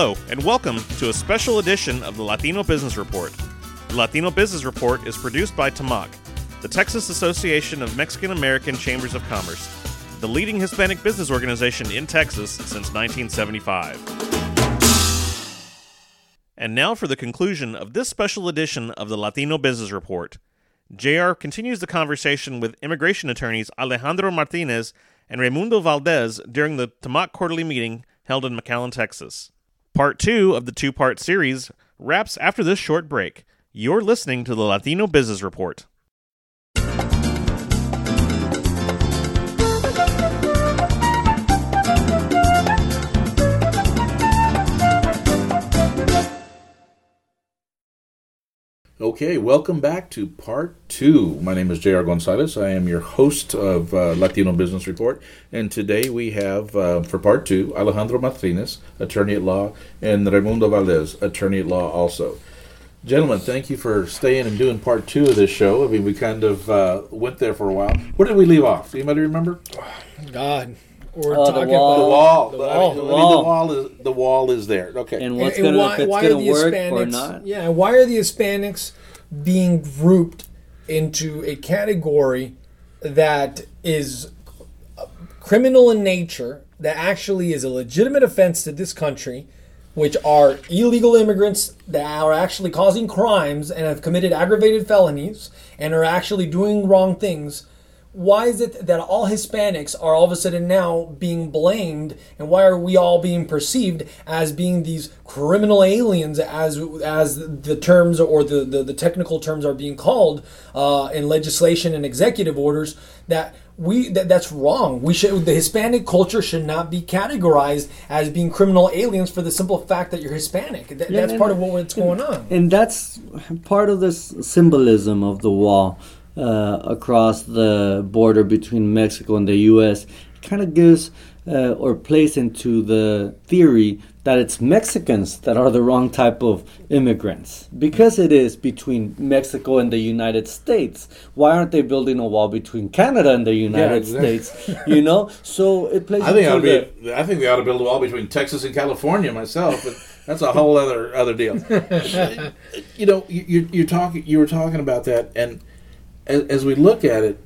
Hello, and welcome to a special edition of the Latino Business Report. The Latino Business Report is produced by TAMAC, the Texas Association of Mexican American Chambers of Commerce, the leading Hispanic business organization in Texas since 1975. And now for the conclusion of this special edition of the Latino Business Report. JR continues the conversation with immigration attorneys Alejandro Martinez and Raimundo Valdez during the TAMAC quarterly meeting held in McAllen, Texas. Part two of the two part series wraps after this short break. You're listening to the Latino Business Report. Okay, welcome back to part two. My name is J.R. Gonzalez. I am your host of uh, Latino Business Report. And today we have, uh, for part two, Alejandro Martinez, attorney at law, and Raimundo Valdez, attorney at law also. Gentlemen, thank you for staying and doing part two of this show. I mean, we kind of uh, went there for a while. Where did we leave off? Anybody remember? God. We're Oh, the talking wall. The about wall. Oh, the I wall. mean, The I mean, wall. the wall is the wall is there. Okay. and what's gonna why, if it's why gonna are the work Hispanics, or not. Yeah, and why are the Hispanics being grouped into a category that is criminal in nature, that actually is a legitimate offense to this country, which are illegal immigrants that are actually causing crimes and have committed aggravated felonies and are actually doing wrong things? Why is it that all Hispanics are all of a sudden now being blamed, and why are we all being perceived as being these criminal aliens, as as the terms or the, the, the technical terms are being called uh, in legislation and executive orders? That we that, that's wrong. We should the Hispanic culture should not be categorized as being criminal aliens for the simple fact that you're Hispanic. That, Yeah, that's and- part of what's going on. And that's part of this symbolism of the wall uh, across the border between Mexico and the U.S. kind of gives uh, or plays into the theory that it's Mexicans that are the wrong type of immigrants because it is between Mexico and the United States. Why aren't they building a wall between Canada and the United exactly. States? You know, so it plays. I think into ought to the, be. I think they ought to build a wall between Texas and California myself, but that's a whole other other deal. you know, you, you you're talking. You were talking about that, and as, as we look at it,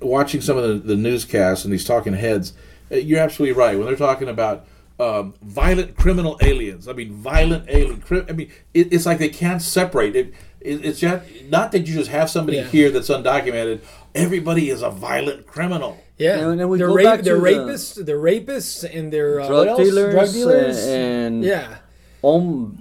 watching some of the, the newscasts and these talking heads, uh, you're absolutely right when they're talking about. Um, violent criminal aliens. I mean, violent alien. Cri- I mean, it, it's like they can't separate it. it it's just not that you just have somebody Yeah. here that's undocumented. Everybody is a violent criminal. Yeah, And then we they're, go rape, back to they're the- rapists. They're rapists, and they're uh, what drug else? dealers, drug dealers, and yeah,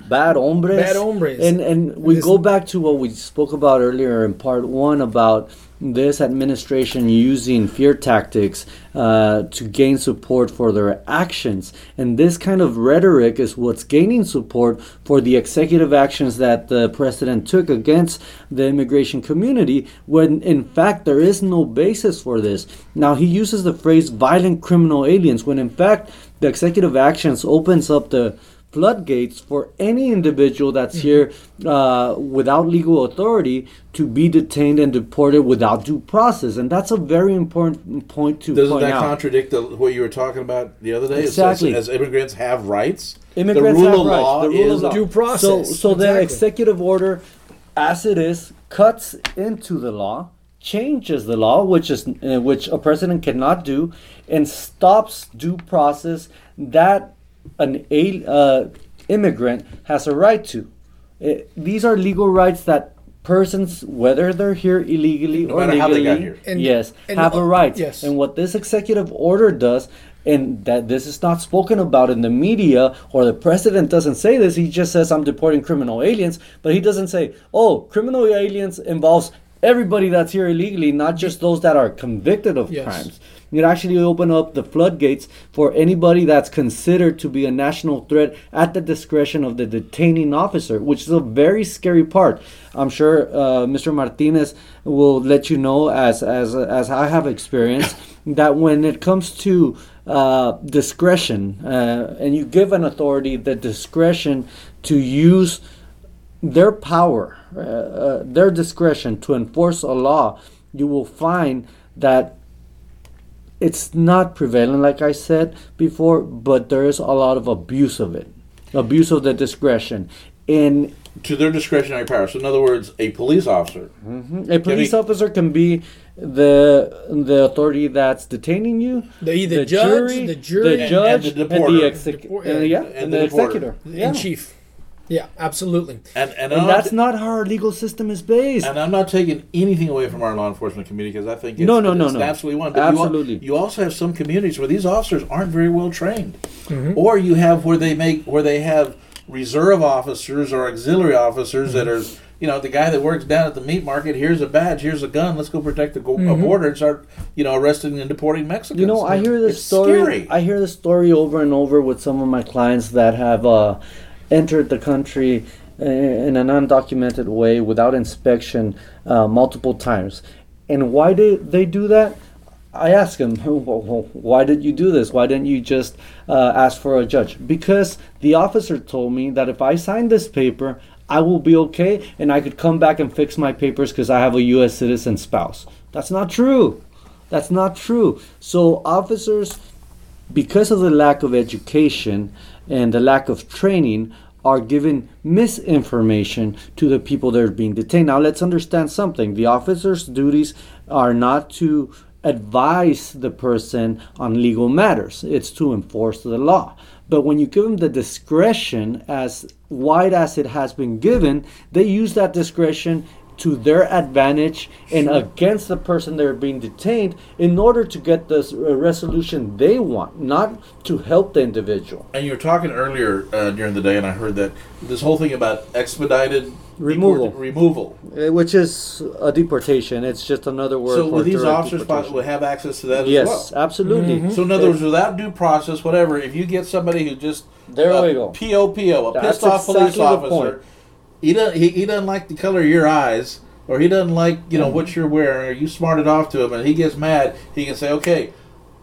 bad hombres. Bad hombres. And and we This- go back to what we spoke about earlier in part one about this administration using fear tactics uh, to gain support for their actions. And this kind of rhetoric is what's gaining support for the executive actions that the president took against the immigration community, when in fact there is no basis for this. Now he uses the phrase violent criminal aliens, when in fact the executive actions opens up the floodgates for any individual that's here uh, without legal authority to be detained and deported without due process, and that's a very important point to Doesn't point that out. contradict the, what you were talking about the other day? Exactly. As, immigrants have rights, Immigrants the rule have of rights. law The rule is of law. Due process. So, so the executive order, as it is, cuts into the law, changes the law, which is uh, which a president cannot do, and stops due process that an a, uh, immigrant has a right to. Uh, these are legal rights that persons, whether they're here illegally No or matter how they legally, got here. And- yes, and- have a right. yes. And what this executive order does, and that this is not spoken about in the media, or the president doesn't say this, he just says, I'm deporting criminal aliens, but he doesn't say, oh, criminal aliens involves everybody that's here illegally, not just those that are convicted of Yes. crimes. It actually open up the floodgates for anybody that's considered to be a national threat at the discretion of the detaining officer, which is a very scary part. I'm sure uh, Mr. Martinez will let you know, as as as I have experienced, that when it comes to uh, discretion, uh, and you give an authority the discretion to use their power, uh, uh, their discretion to enforce a law, you will find that it's not prevalent, like I said before, but there is a lot of abuse of it. abuse of the discretion. And to their discretionary power. So, in other words, a police officer. Mm-hmm. a police officer can be the the authority that's detaining you, The, the, judge, the jury, the judge, and the and the, exec- Depor- and, yeah, and and the the executor. Yeah. in chief. Yeah, absolutely. And, and, And that's not, not how our legal system is based. and I'm not taking anything away from our law enforcement community because I think it's, No, no, no, it's no. absolutely one. But you al- Absolutely. You, also have some communities where these officers aren't very well trained, Mm-hmm. or you have where they make where they have reserve officers or auxiliary officers that Mm-hmm. are. You know, the guy that works down at the meat market. Here's a badge. Here's a gun. Let's go protect the go- Mm-hmm. border and start, you know, arresting and deporting Mexicans. You know, I hear this It's story. Scary. I hear this story over and over with some of my clients that have uh, entered the country uh, in an undocumented way without inspection uh, multiple times. And why did they do that? I ask them, why did you do this? Why didn't you just uh, ask for a judge? Because the officer told me that if I sign this paper, I will be okay and I could come back and fix my papers because I have a U.S. citizen spouse. That's not true. That's not true. So, officers, because of the lack of education and the lack of training, are given misinformation to the people that are being detained. Now, let's understand something. The officer's duties are not to advise the person on legal matters, it's to enforce the law. But when you give them the discretion, as wide as it has been given, they use that discretion to their advantage and against the person they're being detained in order to get the uh, resolution they want, not to help the individual. And you were talking earlier uh, during the day, and I heard that this whole thing about expedited Removal. deport- removal. Uh, Which is a deportation. It's just another word So will these officers deportation. have access to that Yes, as well? absolutely. So in other words, without due process, whatever, if you get somebody who just There a we go. POPO, a That's pissed off police exactly the officer. He doesn't he, he doesn't like the color of your eyes, or he doesn't like you know Mm-hmm. what you're wearing, or you smarted off to him, and he gets mad. He can say, okay.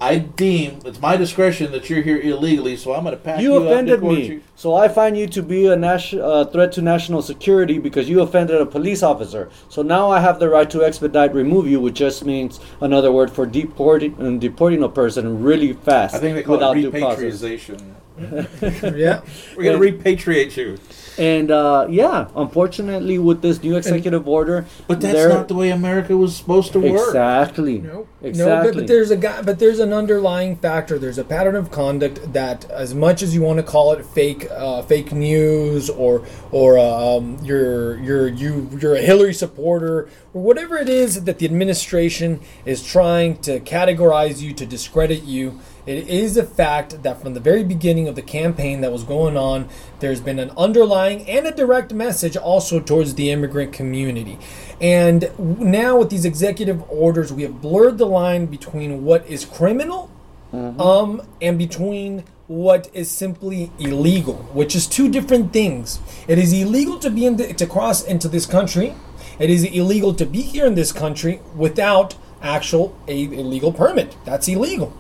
I deem it's my discretion that you're here illegally, so I'm going to pack you, You up, offended deport me, you. so I find you to be a nation, uh, threat to national security because you offended a police officer. So now I have the right to expedite remove you, which just means another word for deporting and deporting a person really fast I think they call without it repatriation. Yeah. We're going to repatriate you. And uh, yeah, unfortunately, with this new executive order, But that's there- not the way America was supposed to work. exactly. No, exactly. no, but, but there's a guy, but there's an underlying factor. There's a pattern of conduct that, as much as you want to call it fake, uh, fake news, or or um, you're you're you you're a Hillary supporter, or whatever it is that the administration is trying to categorize you to discredit you. It is a fact that from the very beginning of the campaign that was going on, there's been an underlying and a direct message also towards the immigrant community. And now with these executive orders, we have blurred the line between what is criminal um, and between what is simply illegal, which is two different things. It is illegal to be in the, to cross into this country. It is illegal to be here in this country without actual a, a legal permit. That's illegal.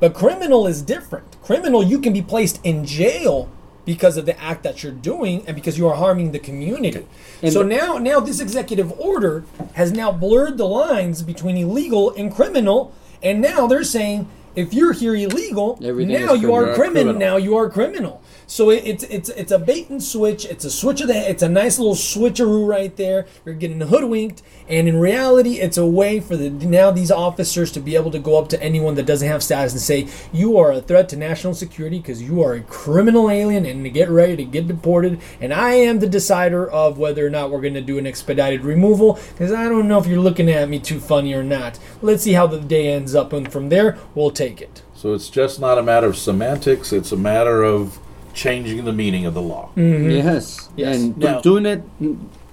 But criminal is different. Criminal, you can be placed in jail because of the act that you're doing and because you are harming the community. And so the- now, now this executive order has now blurred the lines between illegal and criminal, and now they're saying if you're here illegal, Everything now is you are criminal. criminal. Criminal. Now you are criminal. So it, it's it's it's a bait and switch. It's a switch of the. It's a nice little switcheroo right there. You're getting hoodwinked, and in reality, it's a way for the now these officers to be able to go up to anyone that doesn't have status and say you are a threat to national security because you are a criminal alien and to get ready to get deported. And I am the decider of whether or not we're going to do an expedited removal because I don't know if you're looking at me too funny or not. Let's see how the day ends up, and from there we'll take it. So it's just not a matter of semantics, it's a matter of changing the meaning of the law. Yes. Yes. And Now- doing it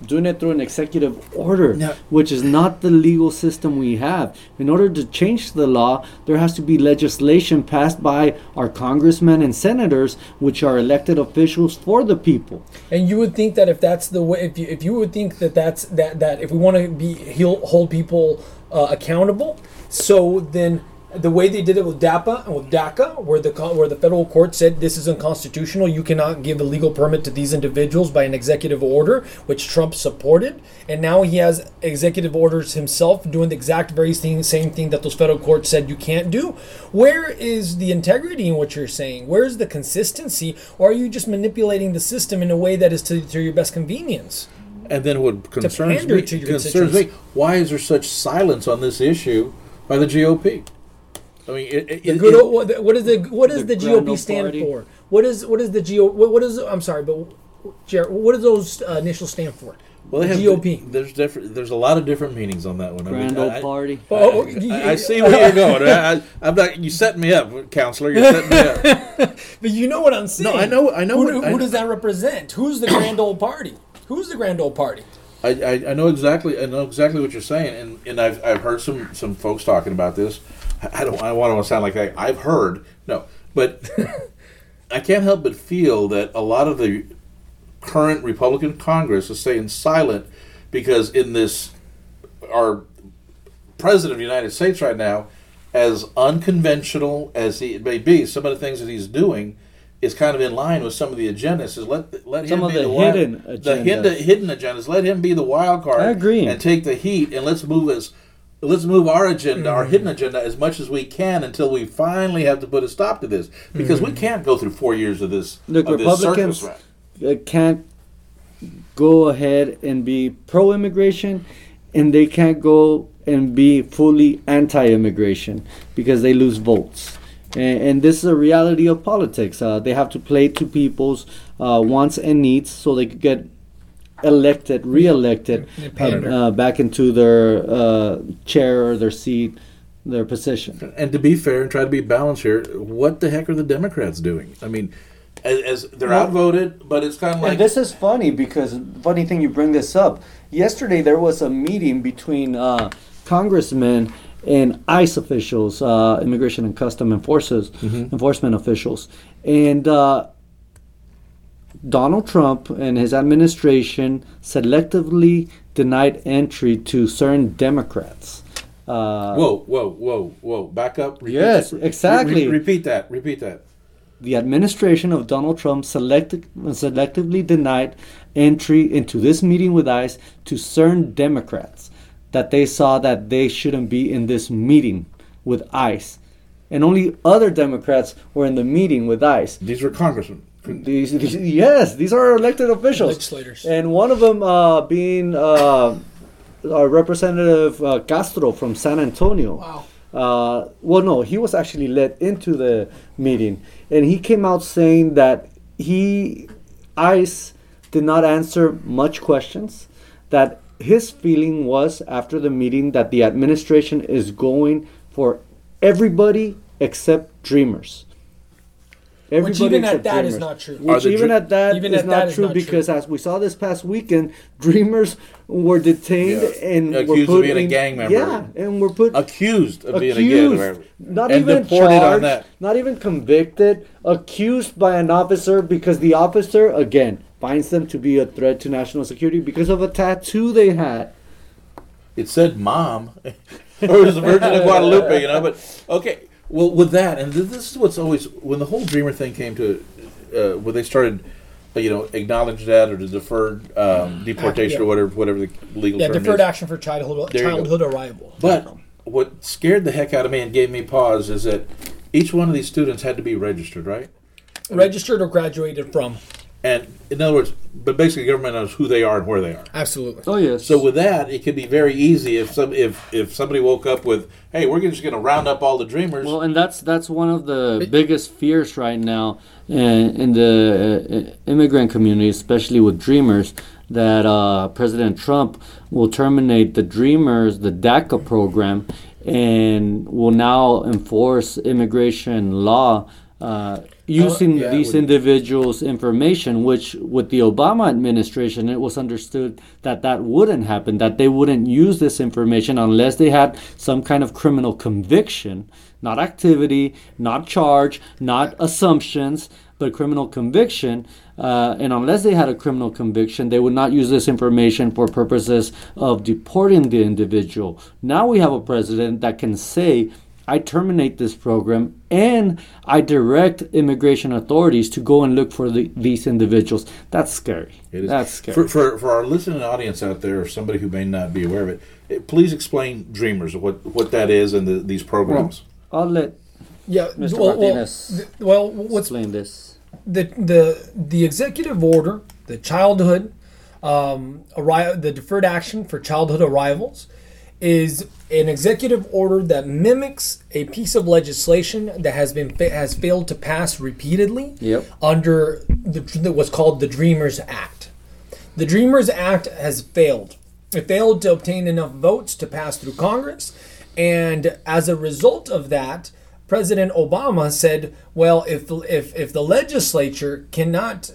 doing it through an executive order, Now- which is not the legal system we have. In order to change the law, there has to be legislation passed by our congressmen and senators, which are elected officials for the people. And you would think that if that's the way, if you if you would think that that's that that if we want to be heal, hold people uh, accountable, so then the way they did it with DAPA and with DACA, where the where the federal court said this is unconstitutional, you cannot give a legal permit to these individuals by an executive order, which Trump supported, and now he has executive orders himself doing the exact very thing, same thing that those federal courts said you can't do. Where is the integrity in what you're saying? Where is the consistency, or are you just manipulating the system in a way that is to, to your best convenience? And then what concerns me, concerns me, why is there such silence on this issue by the GOP? I mean, it, it, The it- good it- old, what what is the what does The the, GOP stand party. for? What is what is the GO? What, what is I'm sorry, but J.R., what do those uh, initials stand for? well, they have, GOP. There's different. There's a lot of different meanings on that one. I mean, Grand I- old I- party. Oh, I, I see where you're going. I, I, I'm not. You set me up, counselor. You set me up. But you know what I'm saying. I know- I know Who, what- do- I- who does that represent? Who's the grand old party? Who's the grand old party? I, I, I know exactly. I know exactly what you're saying, and, and I've, I've heard some, some folks talking about this. I don't. I want to sound like I, I've heard no, but I can't help but feel that a lot of the current Republican Congress is staying silent because in this our president of the United States right now, as unconventional as he may be, some of the things that he's doing is kind of in line with some of the agendas. Is let let Some him of be the the, wild- hidden the agendas. hidden, hidden agendas. Let him be the wild card. I agree. and take the heat, and let's move as let's move our agenda, our Mm-hmm. hidden agenda, as much as we can until we finally have to put a stop to this because we can't go through four years of this. Look, of this Republicans circus uh, can't go ahead and be pro-immigration, and they can't go and be fully anti-immigration because they lose votes. And, and this is a reality of politics. Uh, they have to play to people's uh, wants and needs so they could get elected, re-elected uh, back into their uh, chair or their seat, their position. And to be fair and try to be balanced here, what the heck are the Democrats doing? I mean, as, as they're outvoted, but it's kind of like and this is funny because funny thing you bring this up. Yesterday there was a meeting between uh, congressmen and ICE officials, uh, Immigration and Custom Enforces, enforcement officials, and uh, Donald Trump and his administration selectively denied entry to certain Democrats. Uh, whoa, whoa, whoa, whoa! Back up. Repeat Yes, that. exactly. repeat that. Repeat that. the administration of Donald Trump selected, selectively denied entry into this meeting with ICE to certain Democrats that they saw that they shouldn't be in this meeting with ICE. And only other Democrats were in the meeting with ICE. These were congressmen. These, these, yes, these are elected officials. Legislators. And one of them uh, being uh, Representative uh, Castro from San Antonio. Wow. Uh, well, no, he was actually let into the meeting, and he came out saying that he, ICE, did not answer much questions. That his feeling was after the meeting that the administration is going for everybody except dreamers. Which even at except that is dreamers. not true. Which even dr- at that Even is at not that is true not true. because as we saw this past weekend, dreamers were detained Yeah. and Accused were of put being a gang member. Yeah, and were put Accused of being a accused, gang not and even charged, on that. not even convicted, accused by an officer because the officer again finds them to be a threat to national security because of a tattoo they had. it said mom or it was the virgin of guadalupe you know but okay well with that and th- this is what's always when the whole dreamer thing came to uh, when they started uh, you know acknowledge that or the deferred um, deportation yeah. or whatever whatever the legal Yeah, term deferred is. action for childhood There you go. childhood arrival. but what scared the heck out of me and gave me pause is that each one of these students had to be registered right Registered or graduated from. And in other words but basically government knows who they are and where they are Absolutely. Oh yes. So with that, it could be very easy if some if if somebody woke up with, "Hey, we're just going to round up all the dreamers." Well, and that's that's one of the biggest fears right now in, in the uh, immigrant community, especially with Dreamers, that uh, President Trump will terminate the Dreamers, the DACA program, and will now enforce immigration law. Uh, using yeah, these individuals' information, which with the Obama administration, it was understood that that wouldn't happen, that they wouldn't use this information unless they had some kind of criminal conviction, not activity, not charge, not assumptions, but criminal conviction. Uh, and unless they had a criminal conviction, they would not use this information for purposes of deporting the individual. Now we have a president that can say, I terminate this program and I direct immigration authorities to go and look for the, these individuals. That's scary. It is. That's scary. For, for, for our listening audience out there, or somebody who may not be aware of it, please explain Dreamers, what, what that is and the, these programs. I'll let Yeah, Mr. well, well, Martinez th- well, what's explain this. the the the executive order, the childhood, um, arri- the deferred action for childhood arrivals, is an executive order that mimics a piece of legislation that has been fa- has failed to pass repeatedly Yep. under the, what's called the Dreamers Act. The Dreamers Act has failed. It failed to obtain enough votes to pass through Congress, and as a result of that, President Obama said, "Well, if if if the legislature cannot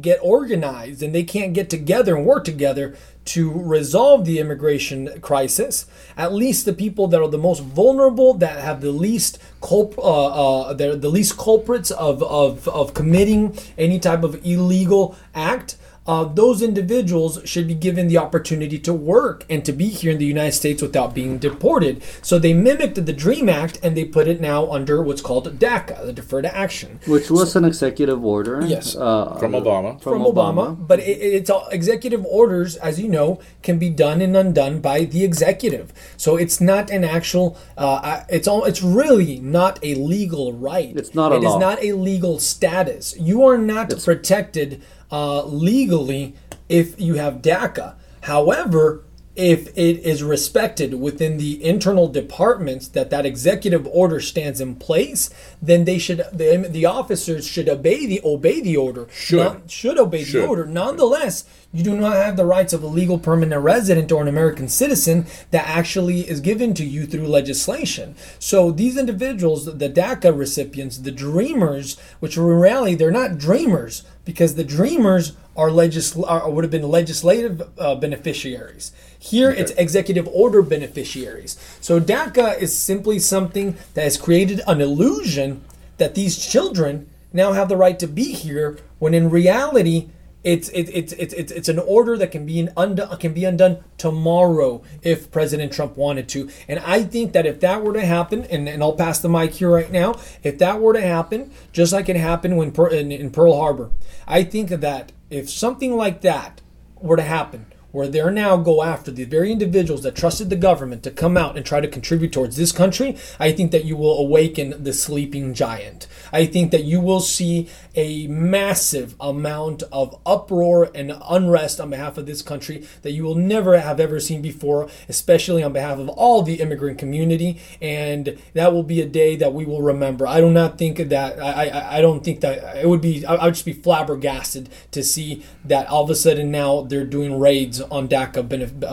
get organized and they can't get together and work together to resolve the immigration crisis, at least the people that are the most vulnerable, that have the least culp, uh, uh, they're the least culprits of, of, of committing any type of illegal act, uh, those individuals should be given the opportunity to work and to be here in the United States without being deported. So they mimicked the DREAM Act and they put it now under what's called DACA, the Deferred Action Which was an executive order. Yes. Uh, From Obama. from, Obama, but it, it's all executive orders, as you know, can be done and undone by the executive. So it's not an actual. Uh, it's all. It's really not a legal right. It's not a It is law. not a legal status. You are not protected uh, legally if you have DACA. However. If it is respected within the internal departments that that executive order stands in place, then they should the, the officers should obey the obey the order. Should. Not- should obey Should. the order. Nonetheless, you do not have the rights of a legal permanent resident or an American citizen that actually is given to you through legislation. So these individuals, the DACA recipients, the dreamers, which in reality they're not dreamers because the dreamers are legisl- are, would have been legislative uh, beneficiaries. Here it's executive order beneficiaries. So DACA is simply something that has created an illusion that these children now have the right to be here when in reality it's it's it's it's it's an order that can be an undone can be undone tomorrow if President Trump wanted to. And I think that if that were to happen, and, and I'll pass the mic here right now, if that were to happen, just like it happened when in, in Pearl Harbor, I think that if something like that were to happen, where they're now go after the very individuals that trusted the government to come out and try to contribute towards this country, I think that you will awaken the sleeping giant. I think that you will see a massive amount of uproar and unrest on behalf of this country that you will never have ever seen before, especially on behalf of all the immigrant community. And that will be a day that we will remember. I do not think that I I, I don't think that it would be I I would just be flabbergasted to see that all of a sudden now they're doing raids on DACA benef- uh,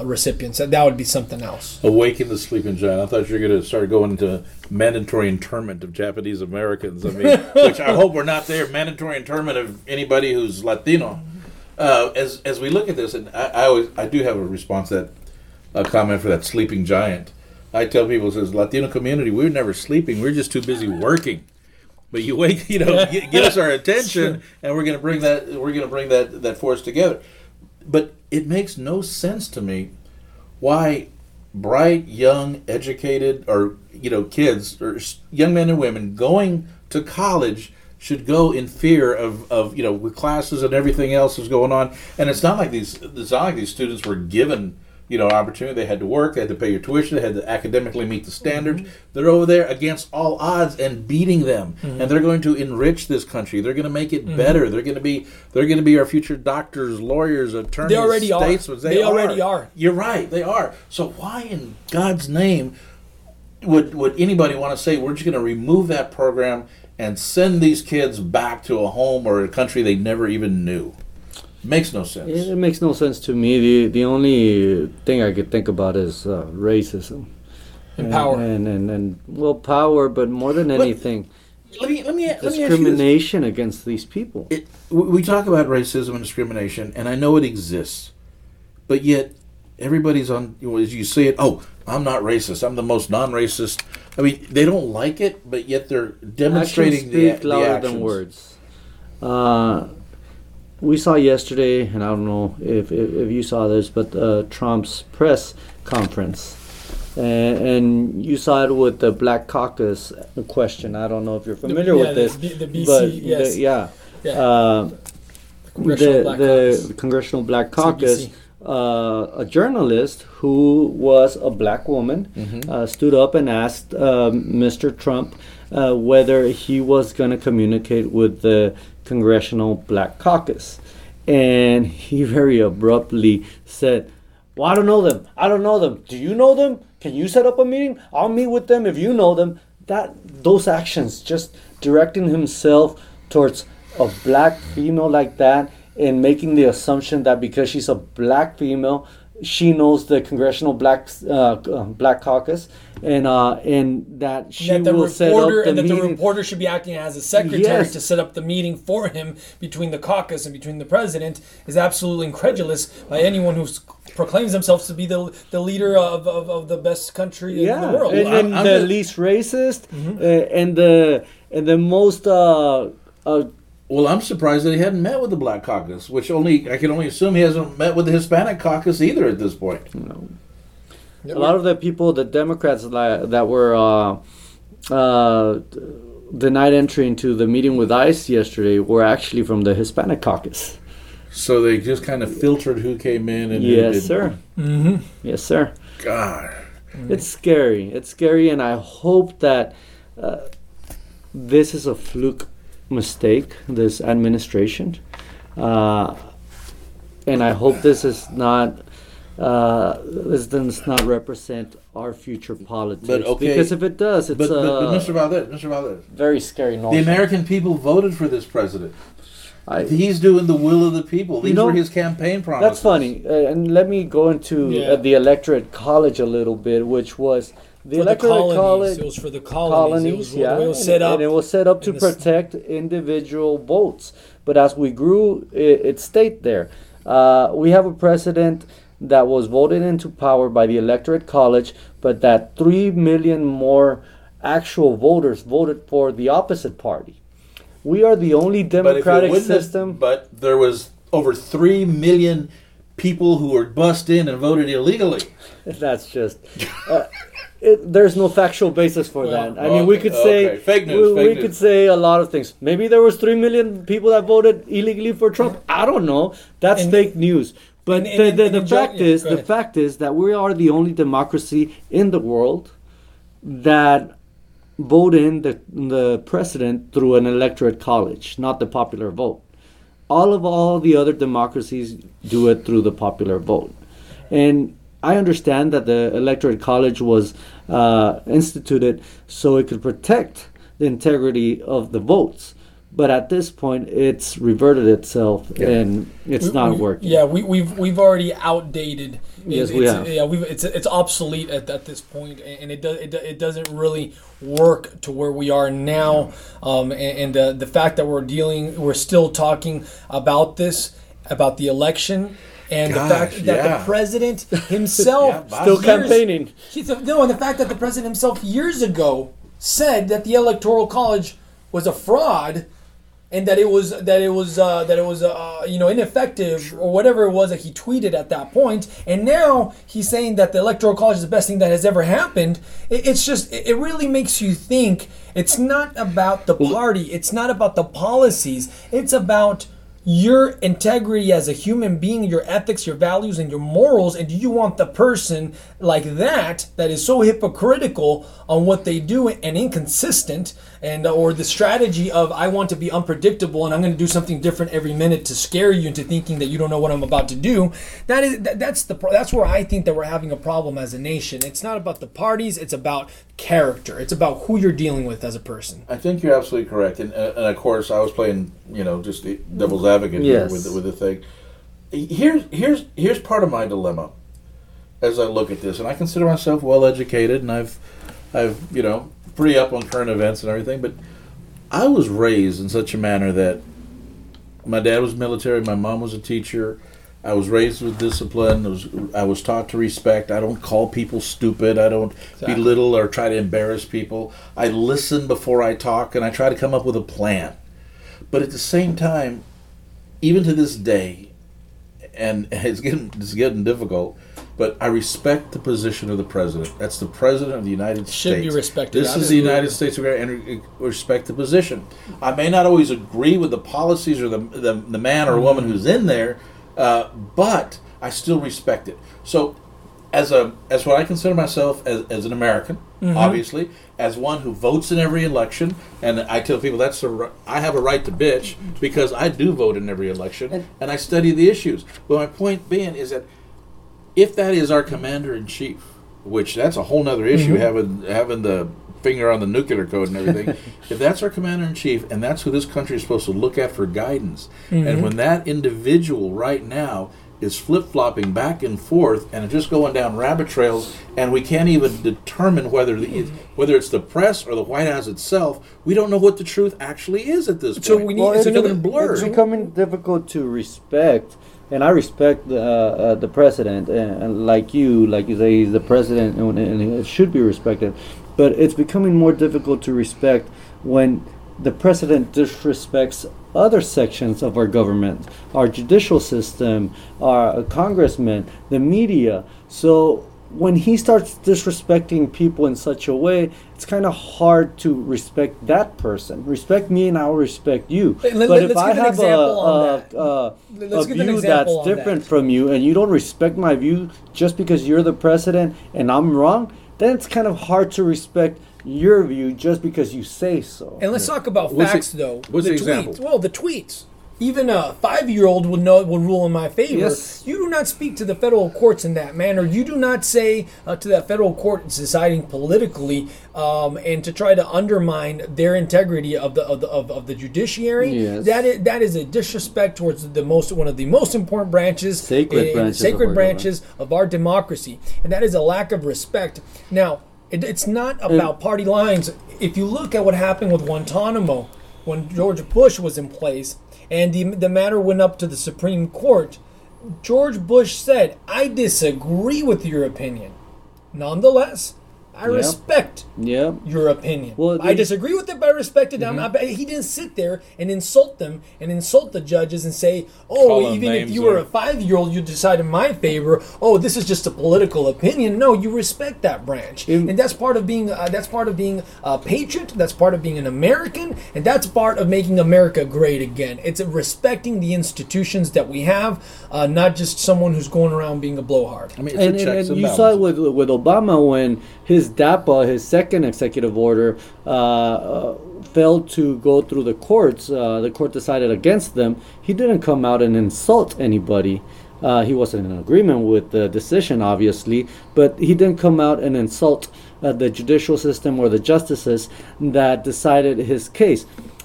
uh, recipients. That that would be something else. Awaken the sleeping giant. I thought you were going to start going into mandatory internment of Japanese Americans. I mean, which I hope we're not there. Mandatory internment of anybody who's Latino. Uh, as as we look at this, and I, I always I do have a response to that a comment for that sleeping giant. I tell people, it says Latino community, we're never sleeping. We're just too busy working. But you wake, you know, get, get us our attention, and we're going to bring that. We're going to bring that that force together. But it makes no sense to me why bright, young, educated, or you know, kids or young men and women going to college should go in fear of, of you know with classes and everything else is going on. And it's not like these it's not like these students were given you know opportunity. They had to work, they had to pay your tuition, they had to academically meet the standards. Mm-hmm. They're over there against all odds and beating them, mm-hmm. and they're going to enrich this country. They're going to make it mm-hmm. better. They're going to be they're going to be our future doctors, lawyers, attorneys, They already are. statesmen. They already are. You're right. They are. So why in God's name would would anybody want to say we're just going to remove that program and send these kids back to a home or a country they never even knew? Makes no sense. It, it makes no sense to me. The the only thing I could think about is uh, racism And power. and, and and well power, but more than anything, let me let me let me ask this. discrimination against these people. It, we we talk about racism and discrimination, and I know it exists, but yet everybody's on. You know, as you say it, oh, I'm not racist. I'm the most non-racist. I mean, they don't like it, but yet they're demonstrating actions the, speak the louder actions. than words. Uh, we saw yesterday, and I don't know if, if, if you saw this, but uh, Trump's press conference. and, and you saw it with the Black Caucus question. I don't know if you're familiar yeah, with this, the the BC, but yes. the- yeah, Yeah. Uh, Congressional the, Black the Congressional Black Caucus, uh, a journalist who was a black woman, Mm-hmm. uh, stood up and asked um, Mr. Trump uh, whether he was going to communicate with the Congressional Black Caucus. And he very abruptly said, Well, I don't know them. I don't know them. Do you know them? Can you set up a meeting? I'll meet with them if you know them. That those actions, just directing himself towards a black female like that and making the assumption that because she's a black female, she knows the congressional black uh, uh, black caucus, and uh, and that she that the will set up reporter the and that the reporter should be acting as a secretary Yes. to set up the meeting for him between the caucus and between the president is absolutely incredulous by anyone who proclaims themselves to be the the leader of, of, of the best country in the world. and, I'm- and I'm the just- least racist, Mm-hmm. uh, and the and the most uh, uh, Well, I'm surprised that he hadn't met with the Black Caucus, which only I can only assume he hasn't met with the Hispanic Caucus either at this point. No. a lot of the people, the Democrats that, that were uh, uh, denied entry into the meeting with ICE yesterday were actually from the Hispanic caucus. So they just kind of filtered who came in and who Yes, didn't. sir. Mm-hmm. Yes, sir. God, It's scary. It's scary, and I hope that uh, this is a fluke mistake. This administration, uh, and I hope this is not. Uh, this does not represent our future politics. But, okay, because if it does, it's but, but, a but Mr. Valdez, Mr. Valdez, very scary the. American people voted for this president. I- He's doing the will of the people. These know, were his campaign promises. That's funny. Uh, and let me go into Yeah. uh, the electorate college a little bit, which was the for the electorate colonies. college. It was for the colonies. it was, colonies, yeah, It was and- set up. and it was set up to in the s- protect individual votes. But as we grew, it, it stayed there. Uh, we have a president that was voted into power by the electorate college, but that three million more actual voters voted for the opposite party. We are the only But if it democratic wouldn't have- system. but there was over three million people who were bussed in and voted illegally. That's just. Uh, it, there's no factual basis for Well, that. I mean, we could say okay. Fake news, We, fake we news. could say a lot of things. Maybe there was three million people that voted illegally for Trump. I don't know. That's And- fake news. But and- the, and- the, the fact yeah, is, the fact is that we are the only democracy in the world that vote in the the president through an electorate college, not the popular vote. All of all the other democracies do it through the popular vote, and I understand that the electorate college was uh, instituted so it could protect the integrity of the votes. But at this point, it's reverted itself, and it's We- not we- working. Yeah, we, we've we've already outdated. Yes, we it's, have. Yeah, we've, it's it's obsolete at, at this point, and it does it, it doesn't really work to where we are now. Um, and and uh, the fact that we're dealing, we're still talking about this, about the election. And Gosh, the fact that yeah. the president himself Yeah, Still years- campaigning. No, and the fact that the president himself years ago said that the electoral college was a fraud, and that it was that it was uh, that it was uh, you know ineffective or whatever it was that he tweeted at that point, and now he's saying that the electoral college is the best thing that has ever happened. It, it's just it really makes you think. It's not about the party. It's not about the policies. It's about your integrity as a human being, your ethics, your values, and your morals, and do you want the person like that that is so hypocritical on what they do and inconsistent, and or the strategy of I want to be unpredictable and I'm going to do something different every minute to scare you into thinking that you don't know what I'm about to do. That is that, that's the that's where I think that we're having a problem as a nation. It's not about the parties; it's about character. It's about who you're dealing with as a person. I think you're absolutely correct, and, uh, and of course, I was playing, you know, just the devil's advocate Yes. here with the, with the thing. Here's here's here's part of my dilemma as I look at this, and I consider myself well educated, and I've I've you know pretty up on current events and everything, but I was raised in such a manner that my dad was military, my mom was a teacher. I was raised with discipline. I was, I was taught to respect. I don't call people stupid. I don't Exactly. belittle or try to embarrass people. I listen before I talk, and I try to come up with a plan. But at the same time, even to this day, and it's getting it's getting difficult. But I respect the position of the president. That's the president of the United Should States. be respected. This is the. United States of America, and re- respect the position. I may not always agree with the policies or the the, the man or woman who's in there, uh, but I still respect it. So, as a as what I consider myself as, as an American, obviously, as one who votes in every election, and I tell people that's the I have a right to bitch because I do vote in every election and, I study the issues. But my point being is that if that is our commander in chief, which that's a whole nother issue, mm-hmm. having having the finger on the nuclear code and everything. if that's our commander in chief, and that's who this country is supposed to look at for guidance, and mm-hmm. when that individual right now is flip flopping back and forth and just going down rabbit trails, and we can't even determine whether the, mm-hmm. whether it's the press or the White House itself, we don't know what the truth actually is at this So point. we need- Well, it's it's, another- blurred. it's becoming difficult to respect, and I respect the, uh, uh, the president, and, and like you, like you say, he's the president, and, and it should be respected. But it's becoming more difficult to respect when the president disrespects other sections of our government, our judicial system, our congressmen, the media. So when he starts disrespecting people in such a way, it's kind of hard to respect that person. Respect me, and I'll respect you. Let- let- but if let's I have a, a, a, a view that's different that. from you, and you don't respect my view just because you're the president and I'm wrong, then it's kind of hard to respect your view just because you say so. And let's talk about What's facts, the- though. what's the the example? tweets. Well, the tweets. Even a five-year-old would know would rule in my favor. Yes. You do not speak to the federal courts in that manner. You do not say uh, to that federal court it's deciding politically um, and to try to undermine their integrity of the of the, of, of the judiciary. Yes. That is that is a disrespect towards the most one of the most important branches, Sacred in- branches of sacred our branches of our democracy, and that is a lack of respect. Now, it, it's not about party lines. If you look at what happened with Guantanamo when George Bush was in place, and the the matter went up to the Supreme Court, George Bush said, "I disagree with your opinion. Nonetheless, I Yep. respect." yeah. Your opinion. Well, I disagree with it, but I respect it. I'm not- he didn't sit there and insult them and insult the judges and say, "Oh, Call even if names you were a five-year-old, you decide in my favor. Oh, this is just a political opinion." No, you respect that branch, In- and that's part of being uh, that's part of being a patriot. That's part of being an American, and that's part of making America great again. It's respecting the institutions that we have, uh, not just someone who's going around being a blowhard. I mean, it's and, a and, and and you saw it with with Obama when his DAPA, his second executive order, uh, uh, failed to go through the courts. Uh, the court decided against them. He didn't come out and insult anybody. Uh, he wasn't in agreement with the decision, obviously, but he didn't come out and insult the judicial system or the justices that decided his case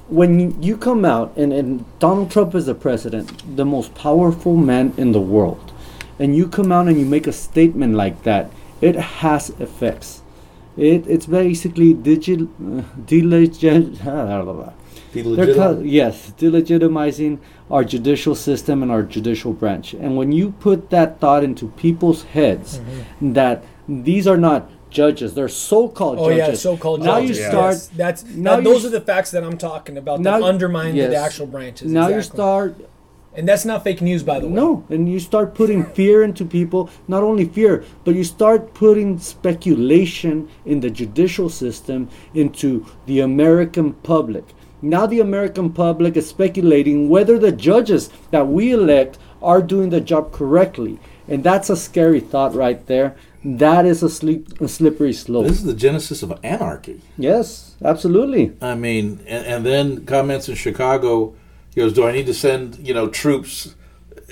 when you come out and, and Donald Trump is the president, the most powerful man in the world, and you come out and you make a statement like that, it has effects. It, it's basically digit, uh, delegit, they're called, yes, delegitimizing our judicial system and our judicial branch. And when you put that thought into people's heads that these are not judges, they're so-called Oh judges. yeah, so-called now judges. you Yes, start That's now that, those are the facts that I'm talking about now that undermine yes. the actual branches. Now you start and that's not fake news, by the way. No, and you start putting fear into people. Not only fear, but you start putting speculation in the judicial system into the American public. Now the American public is speculating whether the judges that we elect are doing the job correctly. And that's a scary thought right there. That is a, sleep, a slippery slope. This is the genesis of anarchy. Yes, absolutely. I mean, and, and then comments in Chicago. He goes, "Do I need to send you know troops?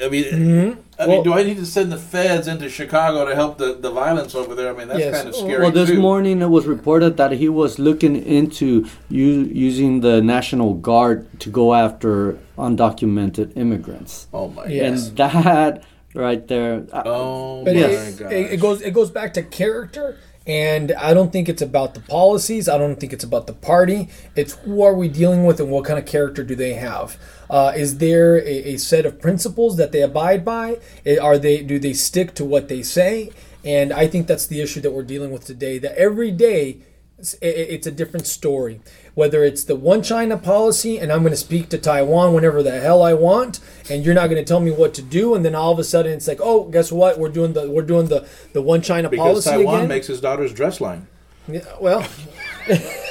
I mean, I mean, do I need to send the feds into Chicago to help the, the violence over there? I mean, that's Yes. kind of scary Well, this too. morning it was reported that he was looking into u- using the National Guard to go after undocumented immigrants. oh my Yes. And that right there. uh, Oh But my it, god! it, it goes it goes back to character, and I don't think it's about the policies. I don't think it's about the party. It's who are we dealing with, and what kind of character do they have? Uh, is there a, a set of principles that they abide by? Are they do they stick to what they say? And I think that's the issue that we're dealing with today. That every day s- i- i- it's a different story. Whether it's the one China policy and I'm going to speak to Taiwan whenever the hell I want, and you're not going to tell me what to do, and then all of a sudden it's like, oh, guess what? We're doing the we're doing the the one China Because policy Taiwan again. makes his daughter's dress line. Yeah, well,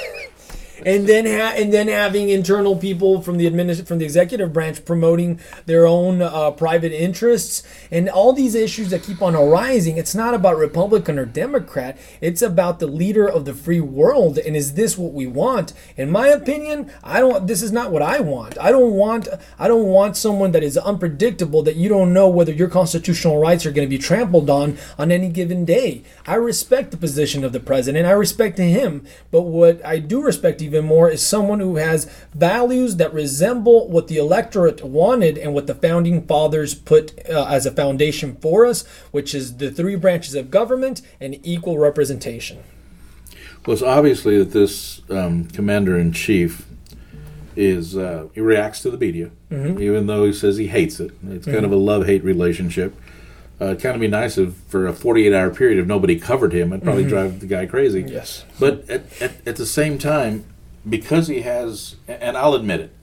and then ha- and then having internal people from the administ- from the executive branch promoting their own uh, private interests and all these issues that keep on arising. It's not about Republican or Democrat. It's about the leader of the free world. And is this what we want? In my opinion, I don't. This is not what I want. I don't want. I don't want someone that is unpredictable that you don't know whether your constitutional rights are going to be trampled on on any given day. I respect the position of the president. I respect him. But what I do respect even more is someone who has values that resemble what the electorate wanted and what the founding fathers put uh, as a foundation for us, which is the three branches of government and equal representation. Well, it's obviously that this um, commander in chief is uh, he reacts to the media, even though he says he hates it. It's kind of a love hate relationship. Uh, it'd kind of be nice if for a 48 hour period if nobody covered him, it'd probably drive the guy crazy. Yes. But at, at, at the same time, because he has, and I'll admit it,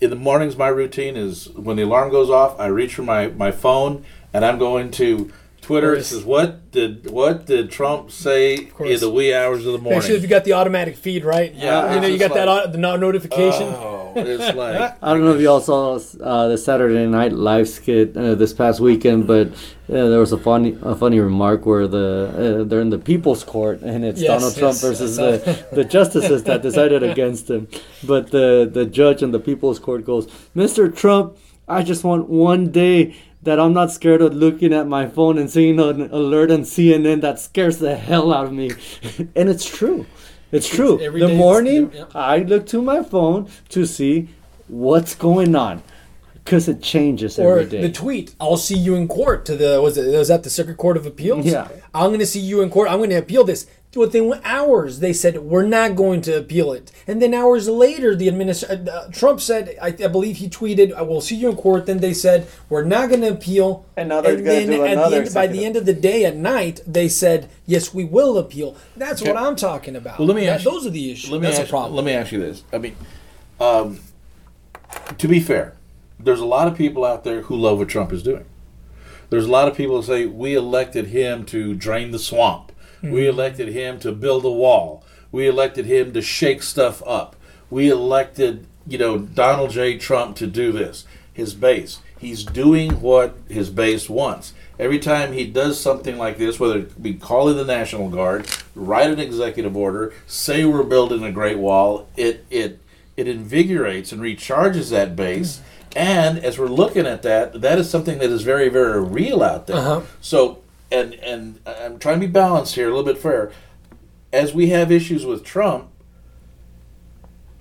in the mornings my routine is when the alarm goes off, I reach for my, my phone and I'm going to Twitter. It says, "What did what did Trump say in the wee hours of the morning?" Especially if you got the automatic feed, right? Yeah, You know, you got just that like- the notification. Oh, it's like I don't know if y'all saw uh, the Saturday Night Live skit uh, this past weekend, but uh, there was a funny a funny remark where the uh, they're in the People's Court and it's Yes, Donald Trump yes, versus the, the justices that decided against him. But the the judge in the People's Court goes, "Mr. Trump, I just want one day." That I'm not scared of looking at my phone and seeing an alert on CNN that scares the hell out of me, and it's true. It's true. every the morning, yeah. I look to my phone to see what's going on because it changes Or every day. the tweet, "I'll see you in court." To the was it was that the Circuit Court of Appeals? Yeah. I'm going to see you in court. I'm going to appeal this. Within hours, they said we're not going to appeal it, and then hours later, the administration uh, Trump said, I, I believe he tweeted, "I will see you in court." Then they said we're not going to appeal, And now they're gonna then do at another the end, by the end of the day at night, they said, "Yes, we will appeal." That's what I'm talking about. Well, let me That- ask you- those are the issues. Let me That's ask, the problem. Let me ask you this. I mean, um, to be fair, there's a lot of people out there who love what Trump is doing. There's a lot of people who say we elected him to drain the swamp. We elected him to build a wall. We elected him to shake stuff up. We elected, you know, Donald J. Trump to do this. His base. He's doing what his base wants. Every time he does something like this, whether it be calling the National Guard, write an executive order, say we're building a Great Wall, it it it invigorates and recharges that base. And as we're looking at that, that is something that is very, very real out there. Uh-huh. So, and and I'm trying to be balanced here, a little bit fair. As we have issues with Trump,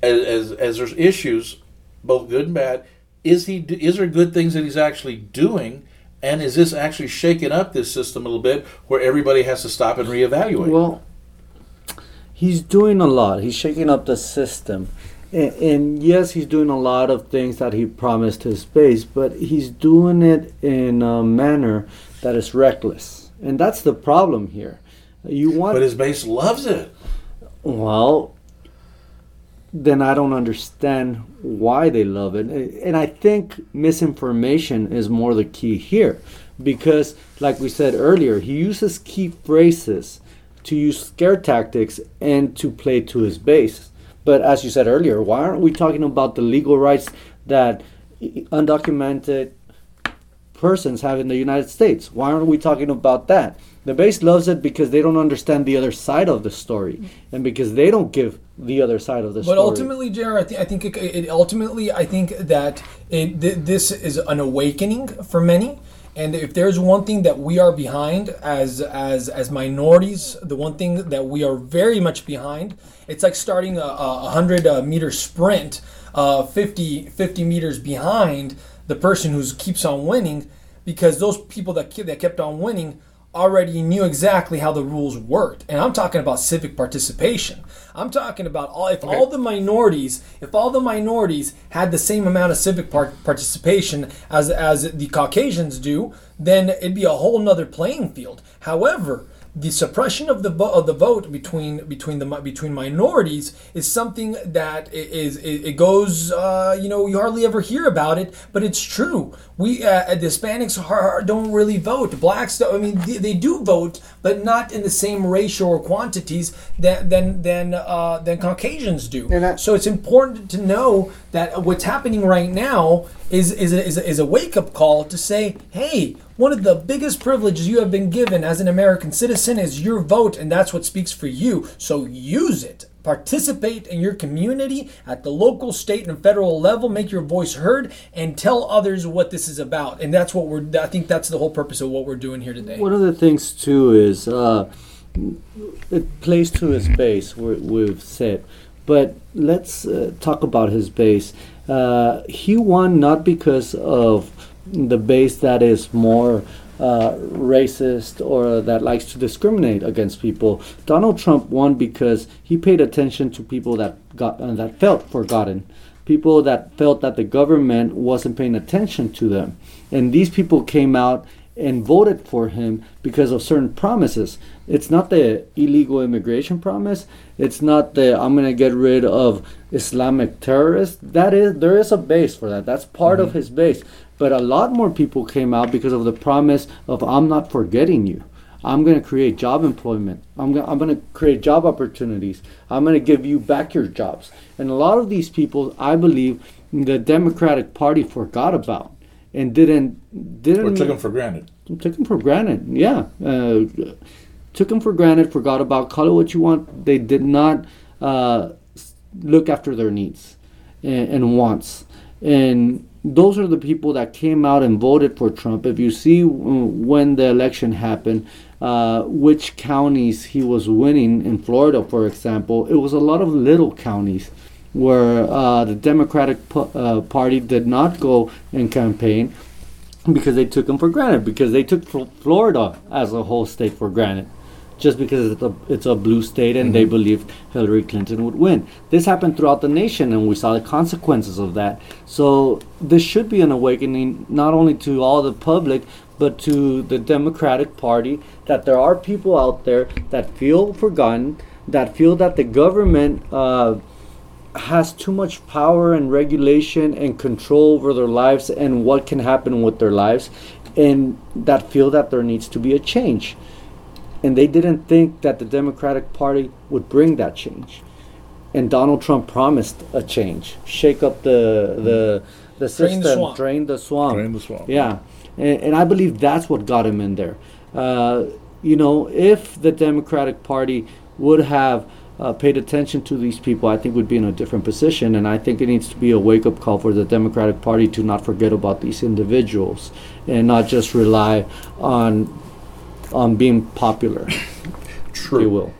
as as, as there's issues, both good and bad, is he is there good things that he's actually doing? And is this actually shaking up this system a little bit, where everybody has to stop and reevaluate? well, he's doing a lot. He's shaking up the system. And, and yes, he's doing a lot of things that he promised his base, but he's doing it in a manner that is reckless. And that's the problem here. You want but his base loves it. Well, then I don't understand why they love it. And I think misinformation is more the key here. Because, like we said earlier, he uses key phrases to use scare tactics and to play to his base. But as you said earlier, why aren't we talking about the legal rights that undocumented persons have in the United States. Why aren't we talking about that? The base loves it because they don't understand the other side of the story, and because they don't give the other side of the But story. But ultimately, Jared, I, th- I think it, it ultimately, I think that it, th- this is an awakening for many. And if there's one thing that we are behind as as as minorities, the one thing that we are very much behind, it's like starting a, a hundred uh, meter sprint, uh, 50, 50 meters behind the person who keeps on winning, because those people that ke- that kept on winning already knew exactly how the rules worked. And I'm talking about civic participation. I'm talking about all if all the minorities, if all the minorities had the same amount of civic part- participation as as the Caucasians do, then it'd be a whole nother playing field. However, the suppression of the vo- of the vote between between the between minorities is something that is it, goes uh, you know you hardly ever hear about it, but it's true. We uh, the Hispanics are, don't really vote. Blacks, I mean, they, they do vote, but not in the same ratio or quantities that than than uh, than Caucasians do. I- so it's important to know that what's happening right now is is a, is a, is a wake up call to say, hey, one of the biggest privileges you have been given as an American citizen is your vote, and that's what speaks for you. So use it. Participate in your community at the local, state, and federal level. Make your voice heard and tell others what this is about. And that's what we're. I think that's the whole purpose of what we're doing here today. One of the things too is uh, it plays to his base. we we've said, but let's uh, talk about his base. Uh, he won not because of the base that is more uh, racist or that likes to discriminate against people. Donald Trump won because he paid attention to people that got uh, that felt forgotten, people that felt that the government wasn't paying attention to them, and these people came out and voted for him because of certain promises. It's not the illegal immigration promise. It's not the I'm going to get rid of Islamic terrorists. That is there is a base for that. That's part of his base. But a lot more people came out because of the promise of I'm not forgetting you. I'm going to create job employment. I'm going, I'm going to create job opportunities. I'm going to give you back your jobs. And a lot of these people, I believe, the Democratic Party forgot about and didn't didn't Or took them for granted. took them for granted. Yeah, uh, took them for granted. Forgot about call it what you want. They did not uh, look after their needs and, and wants, and those are the people that came out and voted for Trump. If you see uh, when the election happened, uh, which counties he was winning in Florida, for example, it was a lot of little counties where uh, the Democratic p- uh, Party did not go and campaign because they took them for granted because they took Fl- Florida as a whole state for granted just because it's a, it's a blue state and they believed Hillary Clinton would win. This happened throughout the nation and we saw the consequences of that. So this should be an awakening not only to all the public but to the Democratic Party that there are people out there that feel forgotten, that feel that the government uh, has too much power and regulation and control over their lives and what can happen with their lives and that feel that there needs to be a change and they didn't think that the democratic party would bring that change. And donald trump promised a change. Shake up the the the Drain the system. swamp. drain the swamp. Drain the swamp. yeah. And, and i believe that's what got him in there. Uh, you know if the democratic party would have uh, paid attention to these people, I think would be in a different position. And I think it needs to be a wake up call for the Democratic Party to not forget about these individuals and not just rely on on being popular, if you will.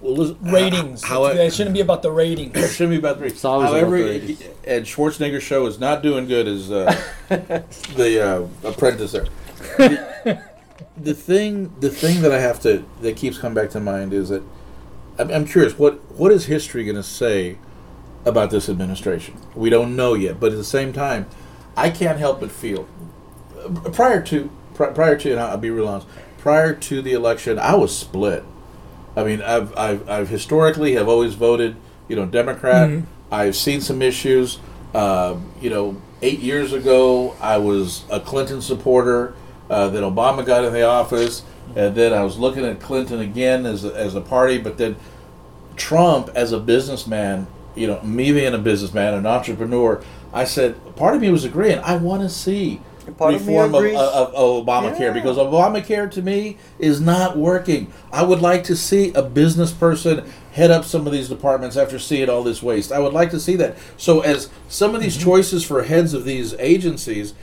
Well, ratings. How, how, it shouldn't be about the ratings. it shouldn't be about the ratings. always about However, the ratings. Ed Schwarzenegger's show is not doing good as uh, the uh, apprentice there. The, the thing, the thing that I have to that keeps coming back to mind is that I'm, I'm curious what what is history going to say about this administration? We don't know yet, but at the same time, I can't help but feel uh, prior to pri- prior to and I'll be real honest, prior to the election, I was split. I mean, I've, I've, I've historically have always voted, you know, Democrat. I've seen some issues. Uh, you know, eight years ago, I was a Clinton supporter. Uh, then Obama got in the office, and then I was looking at Clinton again as a, as a party. But then Trump, as a businessman, you know, me being a businessman, an entrepreneur, I said, part of me was agreeing. I want to see Part of reform of, of, of Obamacare Yeah. because Obamacare to me is not working. I would like to see a business person head up some of these departments after seeing all this waste. I would like to see that. So as some of these mm-hmm. choices for heads of these agencies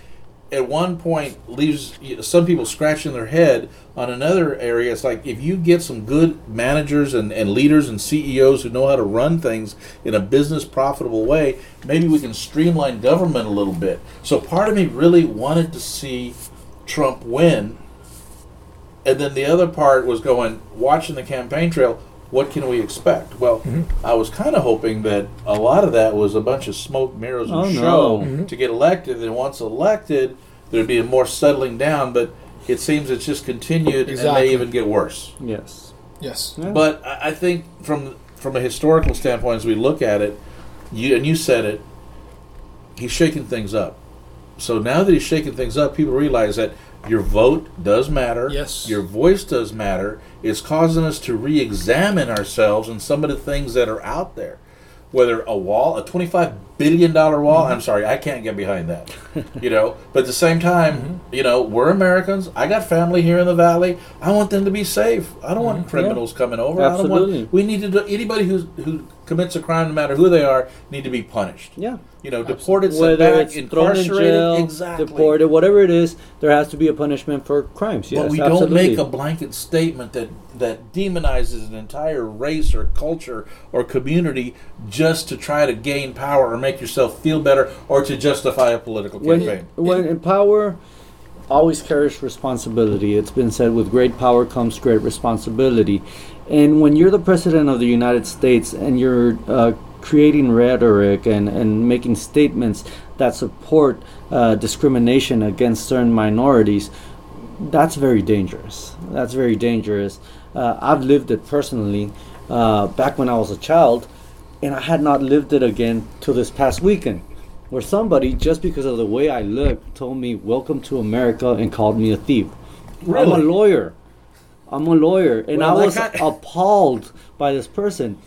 at one point leaves some people scratching their head on another area. It's like if you get some good managers and, and leaders and ceos who know how to run things in a business profitable way maybe we can streamline government a little bit. So part of me really wanted to see trump win. And then the other part was going watching the campaign trail what can we expect well mm-hmm. i was kind of hoping that a lot of that was a bunch of smoke mirrors and Oh, no. show mm-hmm. to get elected and once elected there'd be a more settling down but it seems it's just continued and may even get worse. Yes. Yes. Yeah. But I I think from from a historical standpoint, as we look at it, you and you said it, he's shaking things up. So now that he's shaking things up, people realize that your vote does matter. Yes. Your voice does matter. It's causing us to re-examine ourselves and some of the things that are out there. Whether a wall, a twenty-five billion dollar wall, mm-hmm. I'm sorry, I can't get behind that. you know, but at the same time, mm-hmm. you know, we're Americans. I got family here in the valley. I want them to be safe. I don't want mm-hmm. criminals coming over. I don't Absolutely. want. We need to. Do, anybody who's who commits a crime, no matter who they are, need to be punished. Yeah. You know, deported, sent Whether back, it's thrown in incarcerated, jail, exactly. deported, whatever it is, there has to be a punishment for crimes. Yes, But we absolutely. don't make a blanket statement that that demonizes an entire race or culture or community just to try to gain power or make yourself feel better or to justify a political campaign. when, when in power always carries responsibility it's been said with great power comes great responsibility and when you're the president of the united states and you're uh, creating rhetoric and, and making statements that support uh, discrimination against certain minorities that's very dangerous that's very dangerous uh, i've lived it personally uh, back when i was a child and I had not lived it again till this past weekend, where somebody, just because of the way I look, told me "Welcome to America" and called me a thief. I'm a lawyer. I'm a lawyer, and Well, I was kind- appalled by this person.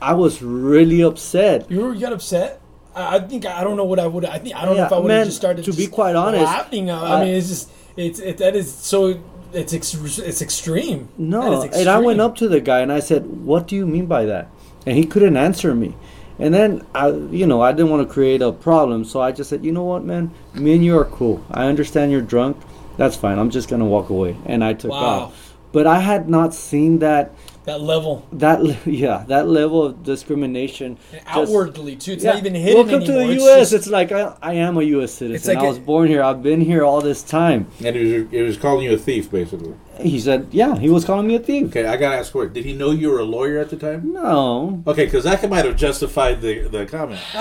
I was really upset. You, were- you got upset. I, I think I don't know what I would. I think I don't know if I would have just started. to be quite honest, laughing. Uh, I, I- mean, it's just it's it, that is so. It's ex, it's extreme. No, is and I went up to the guy and I said, "What do you mean by that?" And he couldn't answer me. And then I, you know, I didn't want to create a problem, so I just said, "You know what, man? Me and you are cool. I understand you're drunk. That's fine. I'm just gonna walk away." And I took Wow. off. But I had not seen that that level that yeah that level of discrimination and just- outwardly too. It's yeah. not even hidden Welcome anymore. to the It's U.S. just- it's like I, I am a U.S. citizen. it's like I a- was born here. I've been here all this time. And it was, it was calling you a thief, basically. He said, "Yeah." He was calling me a thief. Okay, I gotta ask quick. Did he know you were a lawyer at the time? No, Okay, because that might have justified the the comment.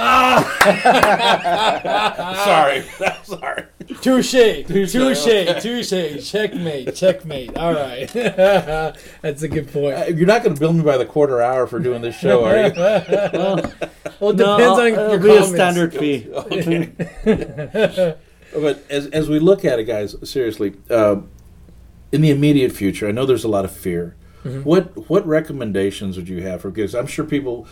sorry, sorry. Touche, Touche. touche, touche, checkmate, checkmate. All right, that's a good point. Uh, You're not going to bill me by the quarter hour for doing this show, are you? Well, it no, depends on it'll your be a standard fee. Okay. But as, as we look at it, guys, seriously, uh, in the immediate future, I know there's a lot of fear. What what recommendations would you have for kids? I'm sure people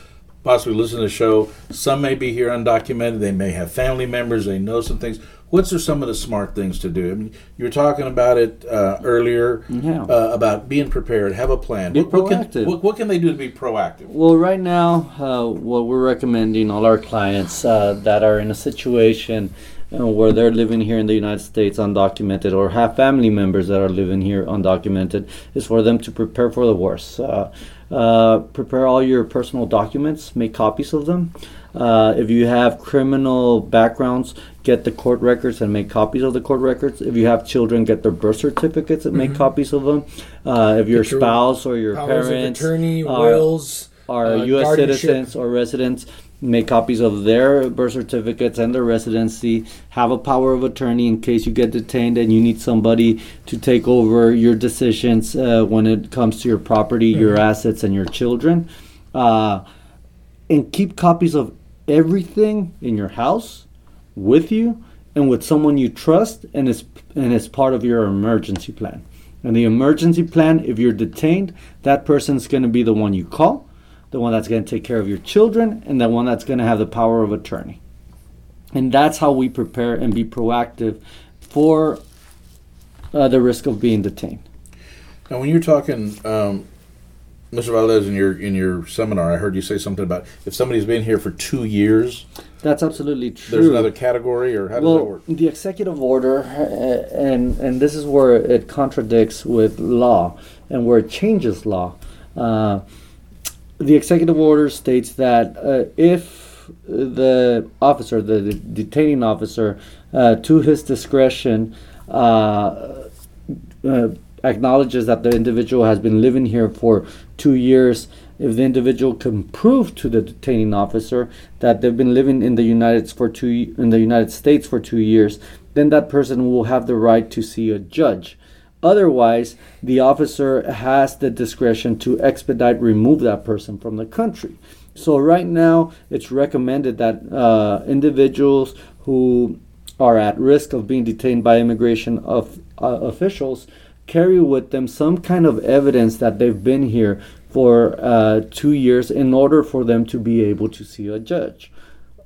possibly listen to the show. Some may be here undocumented. They may have family members. They know some things. What's are some of the smart things to do? I mean, you were talking about it uh, earlier Yeah. uh, about being prepared, have a plan. Be what, what can, proactive. what, what can they do to be proactive? Well, right now, uh, what we're recommending all our clients uh, that are in a situation uh, where they're living here in the United States undocumented or have family members that are living here undocumented is for them to prepare for the worst. Uh, uh, prepare all your personal documents, make copies of them. Uh, if you have criminal backgrounds, get the court records and make copies of the court records. If you have children, get their birth certificates and make copies of them. Uh, if your your spouse or your parents attorney, are- wills, are uh, U.S. citizens or residents make copies of their birth certificates and their residency. Have a power of attorney in case you get detained and you need somebody to take over your decisions uh, when it comes to your property, your Mm-hmm. assets, and your children. Uh, and keep copies of everything in your house with you and with someone you trust and it's and it's part of your emergency plan. And the emergency plan, if you're detained, that person's going to be the one you call, the one that's going to take care of your children, and the one that's going to have the power of attorney. And that's how we prepare and be proactive for uh, the risk of being detained. Now, when you're talking, um, Mr. Valdez, in your in your seminar, I heard you say something about if somebody's been here for two years, That's absolutely true. there's another category, or how does that well, work? the executive order, uh, and and this is where it contradicts with law, and where it changes law. Uh, the executive order states that uh, if the officer, the, the detaining officer, uh, to his discretion, uh, uh, acknowledges that the individual has been living here for two years, if the individual can prove to the detaining officer that they've been living in the United for two in the United States for two years, then that person will have the right to see a judge. Otherwise, the officer has the discretion to expedite remove that person from the country. So right now, it's recommended that uh, individuals who are at risk of being detained by immigration of, uh, officials carry with them some kind of evidence that they've been here for uh, two years in order for them to be able to see a judge.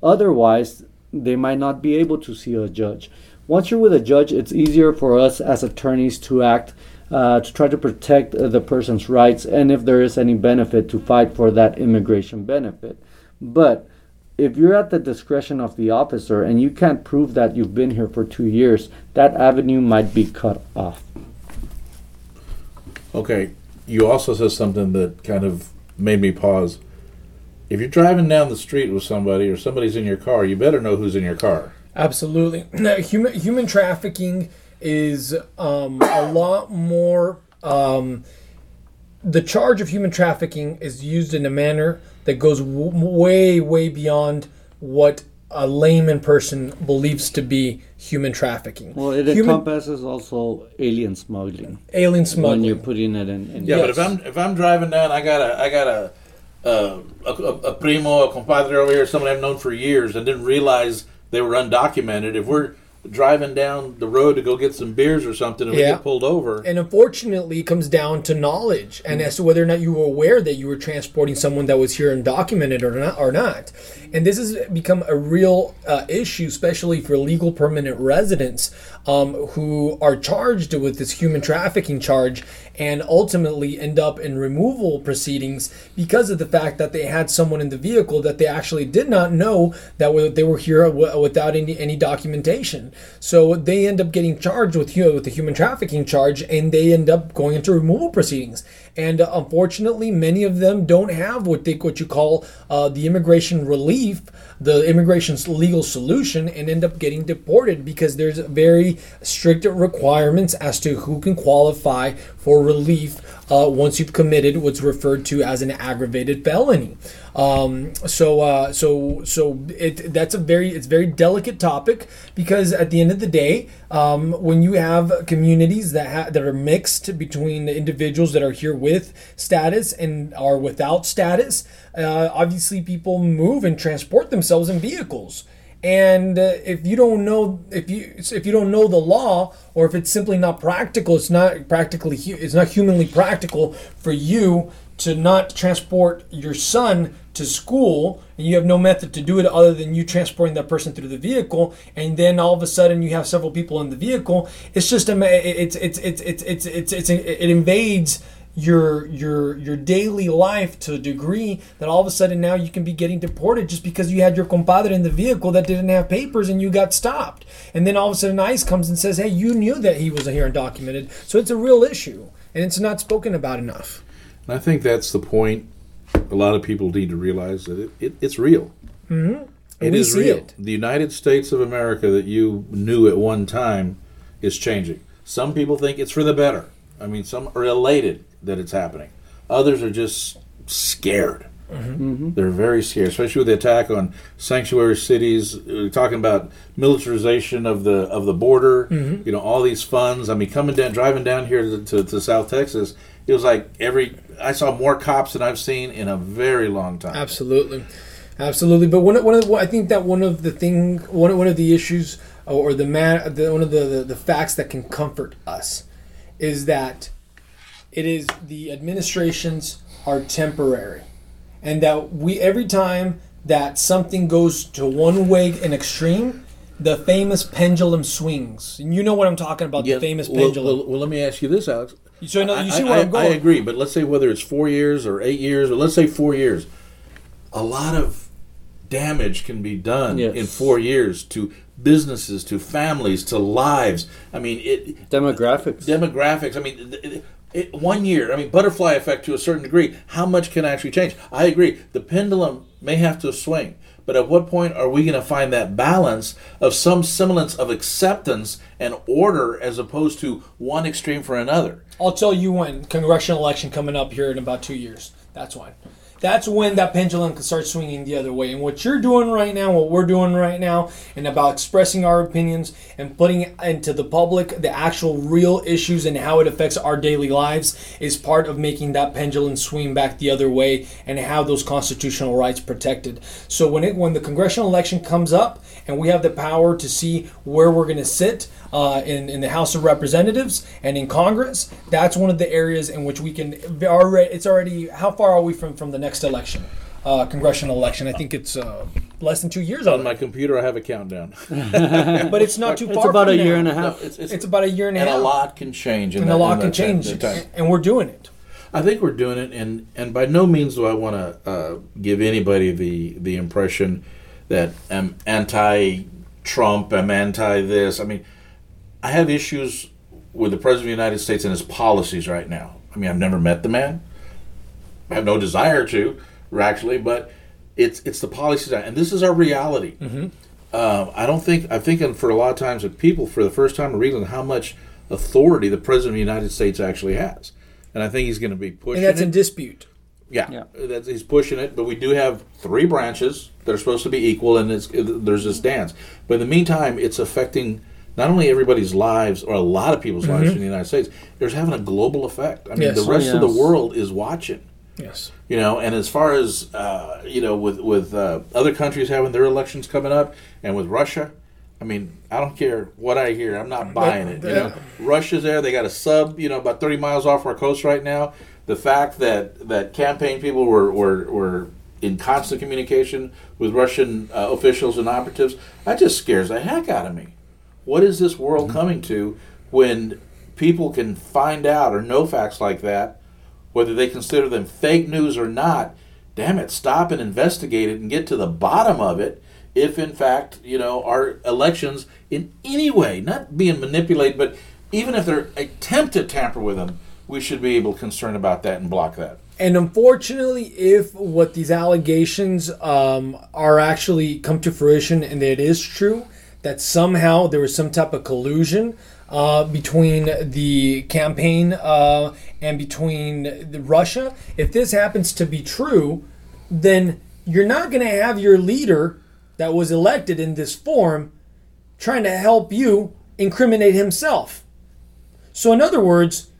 Otherwise, they might not be able to see a judge. Once you're with a judge, it's easier for us as attorneys to act uh, to try to protect uh, the person's rights and if there is any benefit to fight for that immigration benefit. But if you're at the discretion of the officer and you can't prove that you've been here for two years, that avenue might be cut off. Okay, you also said something that kind of made me pause. If you're driving down the street with somebody or somebody's in your car, you better know who's in your car. Absolutely. human human trafficking is um, a lot more. Um, the charge of human trafficking is used in a manner that goes w- way, way beyond what a layman person believes to be human trafficking. Well, it human, encompasses also alien smuggling alien smuggling. when you're putting it in. in Yeah, but if I'm if I'm driving down, I got a I got a a, a, a primo, a compadre over here, somebody I've known for years, and didn't realize they were undocumented. If we're driving down the road to go get some beers or something, and we get pulled over, And unfortunately, it comes down to knowledge and as to whether or not you were aware that you were transporting someone that was here undocumented or not. Or not. And this has become a real uh, issue, especially for legal permanent residents um, who are charged with this human trafficking charge and ultimately end up in removal proceedings because of the fact that they had someone in the vehicle that they actually did not know that they were here without any, any documentation. So they end up getting charged with hu- with the human trafficking charge, and they end up going into removal proceedings. And uh, unfortunately, many of them don't have what they what you call uh, the immigration relief, the immigration's legal solution, and end up getting deported because there's very strict requirements as to who can qualify for relief uh, once you've committed what's referred to as an aggravated felony. Um, so, uh, so, so it that's a very it's very delicate topic because at the end of the day, um, when you have communities that ha- that are mixed between the individuals that are here with status and are without status, uh, obviously people move and transport themselves in vehicles. And uh, if you don't know if you if you don't know the law, or if it's simply not practical, it's not practically it's not humanly practical for you to not transport your son to school, and you have no method to do it other than you transporting that person through the vehicle, and then all of a sudden you have several people in the vehicle. It's just it's it's it's it's it's it's, it's it invades your your your daily life to a degree that all of a sudden now you can be getting deported just because you had your compadre in the vehicle that didn't have papers and you got stopped. And then all of a sudden ICE comes and says, "Hey, you knew that he was here undocumented." So it's a real issue and it's not spoken about enough. and I think that's the point. A lot of people need to realize that it, it, it's real. Mm-hmm. It We is real. it. The United States of America that you knew at one time is changing. Some people think it's for the better. I mean, some are elated that it's happening. Others are just scared. Mm-hmm. They're very scared, especially with the attack on sanctuary cities. We're talking about militarization of the of the border. Mm-hmm. You know, all these funds. I mean, coming down, driving down here to, to, to South Texas, it was like every. I saw more cops than I've seen in a very long time. Absolutely, absolutely. But one, of- one of the, I think that one of the thing, one, one of the issues, or the man, the, one of the, the the facts that can comfort us, is that it is the administrations are temporary, and that we every time that something goes to one way an extreme, the famous pendulum swings. And you know what I'm talking about? Yeah, the famous well, pendulum. Well, well, let me ask you this, Alex. so you, know, you see I, where I, I'm going? I agree, but let's say whether it's four years or eight years, or let's say four years, a lot of damage can be done Yes. in four years to businesses, to families, to lives. I mean, it Demographics. demographics. I mean, it, one year. I mean, butterfly effect to a certain degree. How much can actually change? I agree. The pendulum may have to swing. But at what point are we going to find that balance of some semblance of acceptance and order as opposed to one extreme for another? I'll tell you when congressional election coming up here in about two years. That's when. That's when that pendulum can start swinging the other way. And what you're doing right now, what we're doing right now, and about expressing our opinions and putting into the public the actual real issues and how it affects our daily lives is part of making that pendulum swing back the other way and have those constitutional rights protected. So when it when the congressional election comes up and we have the power to see where we're going to sit uh, in in the House of Representatives and in Congress, that's one of the areas in which we can already. It's already how far are we from from the next election, uh, congressional election? I think it's uh, less than two years On on my computer, I have a countdown. but it's not too far. It's about from a year and a half. it's, it's, It's about a year and a and half, a lot can change. In and that, a lot can change, time. and we're doing it. I think we're doing it, and and by no means do I want to uh, give anybody the the impression that I'm anti-Trump, I'm anti this. I mean, I have issues with the president of the United States and his policies right now. I mean, I've never met the man. I have no desire to, actually, but it's it's the policies, and this is our reality. Um, I don't think I'm thinking for a lot of times that people, for the first time, are realizing how much authority the president of the United States actually has, and I think he's going to be pushing. And that's it. in dispute. Yeah, Yeah. That's, he's pushing it, but we do have three branches that are supposed to be equal, and it's, there's this dance. But in the meantime, it's affecting not only everybody's lives, or a lot of people's lives in the United States. There's having a global effect. I mean, Yes. the rest of the world is watching. Yes. You know, and as far as uh, you know, with with uh, other countries having their elections coming up, and with Russia, I mean, I don't care what I hear. I'm not buying it. You know, Russia's there. They got a sub, you know, about 30 miles off our coast right now. The fact that that campaign people were were, were in constant communication with Russian uh, officials and operatives, that just scares the heck out of me. What is this world coming to when people can find out or know facts like that, whether they consider them fake news or not? Damn it, stop and investigate it and get to the bottom of it. If in fact, you know, our elections in any way, not being manipulated, but even if they're attempt to tamper with them, we should be able to concern about that and block that. And unfortunately, if what these allegations um, are actually come to fruition and it is true that somehow there was some type of collusion uh, between the campaign uh, and between Russia, if this happens to be true, then you're not going to have your leader that was elected in this form trying to help you incriminate himself. So, in other words,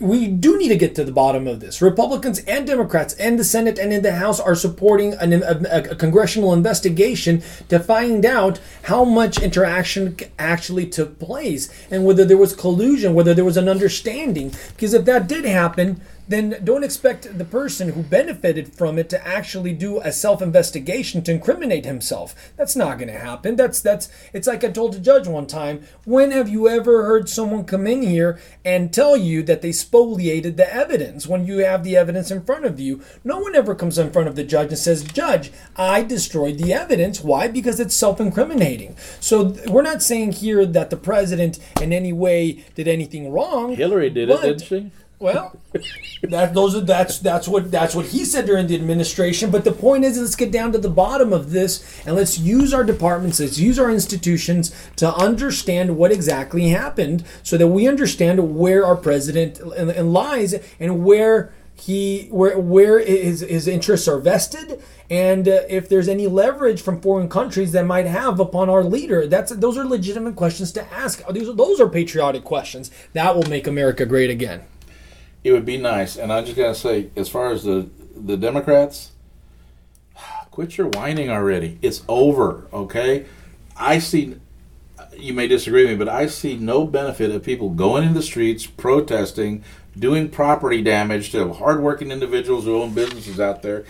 we do need to get to the bottom of this. Republicans and Democrats and the Senate and in the House are supporting an, a, a congressional investigation to find out how much interaction actually took place and whether there was collusion, whether there was an understanding. Because if that did happen, then don't expect the person who benefited from it to actually do a self-investigation to incriminate himself. That's not going to happen. That's that's it's like I told a judge one time, when have you ever heard someone come in here and tell you that they spoliated the evidence when you have the evidence in front of you? No one ever comes in front of the judge and says, "Judge, I destroyed the evidence." Why? Because it's self-incriminating. So th- we're not saying here that the president in any way did anything wrong. Hillary did it, didn't she? Well, that those are that's that's what that's what he said during the administration. But the point is, let's get down to the bottom of this, and let's use our departments, let's use our institutions to understand what exactly happened, so that we understand where our president and, lies and where he where where his his interests are vested and uh, if there's any leverage from foreign countries that might have upon our leader. That's those are legitimate questions to ask. Those those are patriotic questions. That will make america great again it would be nice. And I just gotta say, as far as the the Democrats, quit your whining already. It's over. Okay, I see. You may disagree with me, but I see no benefit of people going in the streets, protesting, doing property damage to hardworking individuals who own businesses out there.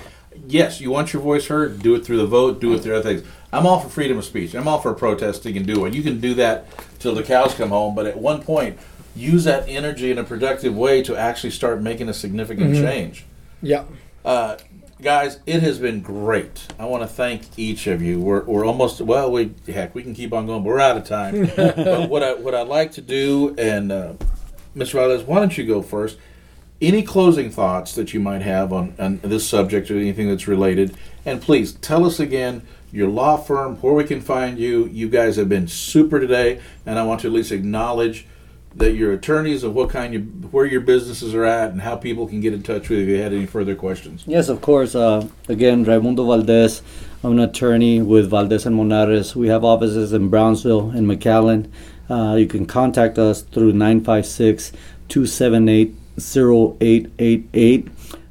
Yes, you want your voice heard, do it through the vote, do it through other things. I'm all for freedom of speech. I'm all for protesting and do it. You can do that till the cows come home, but at one point, use that energy in a productive way to actually start making a significant change. yeah Uh, guys, it has been great. I want to thank each of you. We're, we're almost well. We heck, we can keep on going, but we're out of time. but what I what I'd like to do, and uh, Mr. Valdez, why don't you go first? Any closing thoughts that you might have on, on this subject or anything that's related? And please tell us again your law firm, where we can find you. You guys have been super today, and I want to at least acknowledge that your attorneys of what kind you where your businesses are at and how people can get in touch with you if you had any further questions. Yes, of course. Uh, again, Raimundo Valdez. I'm an attorney with Valdez and Monares. We have offices in Brownsville and McAllen. Uh, you can contact us through 956 278 0888.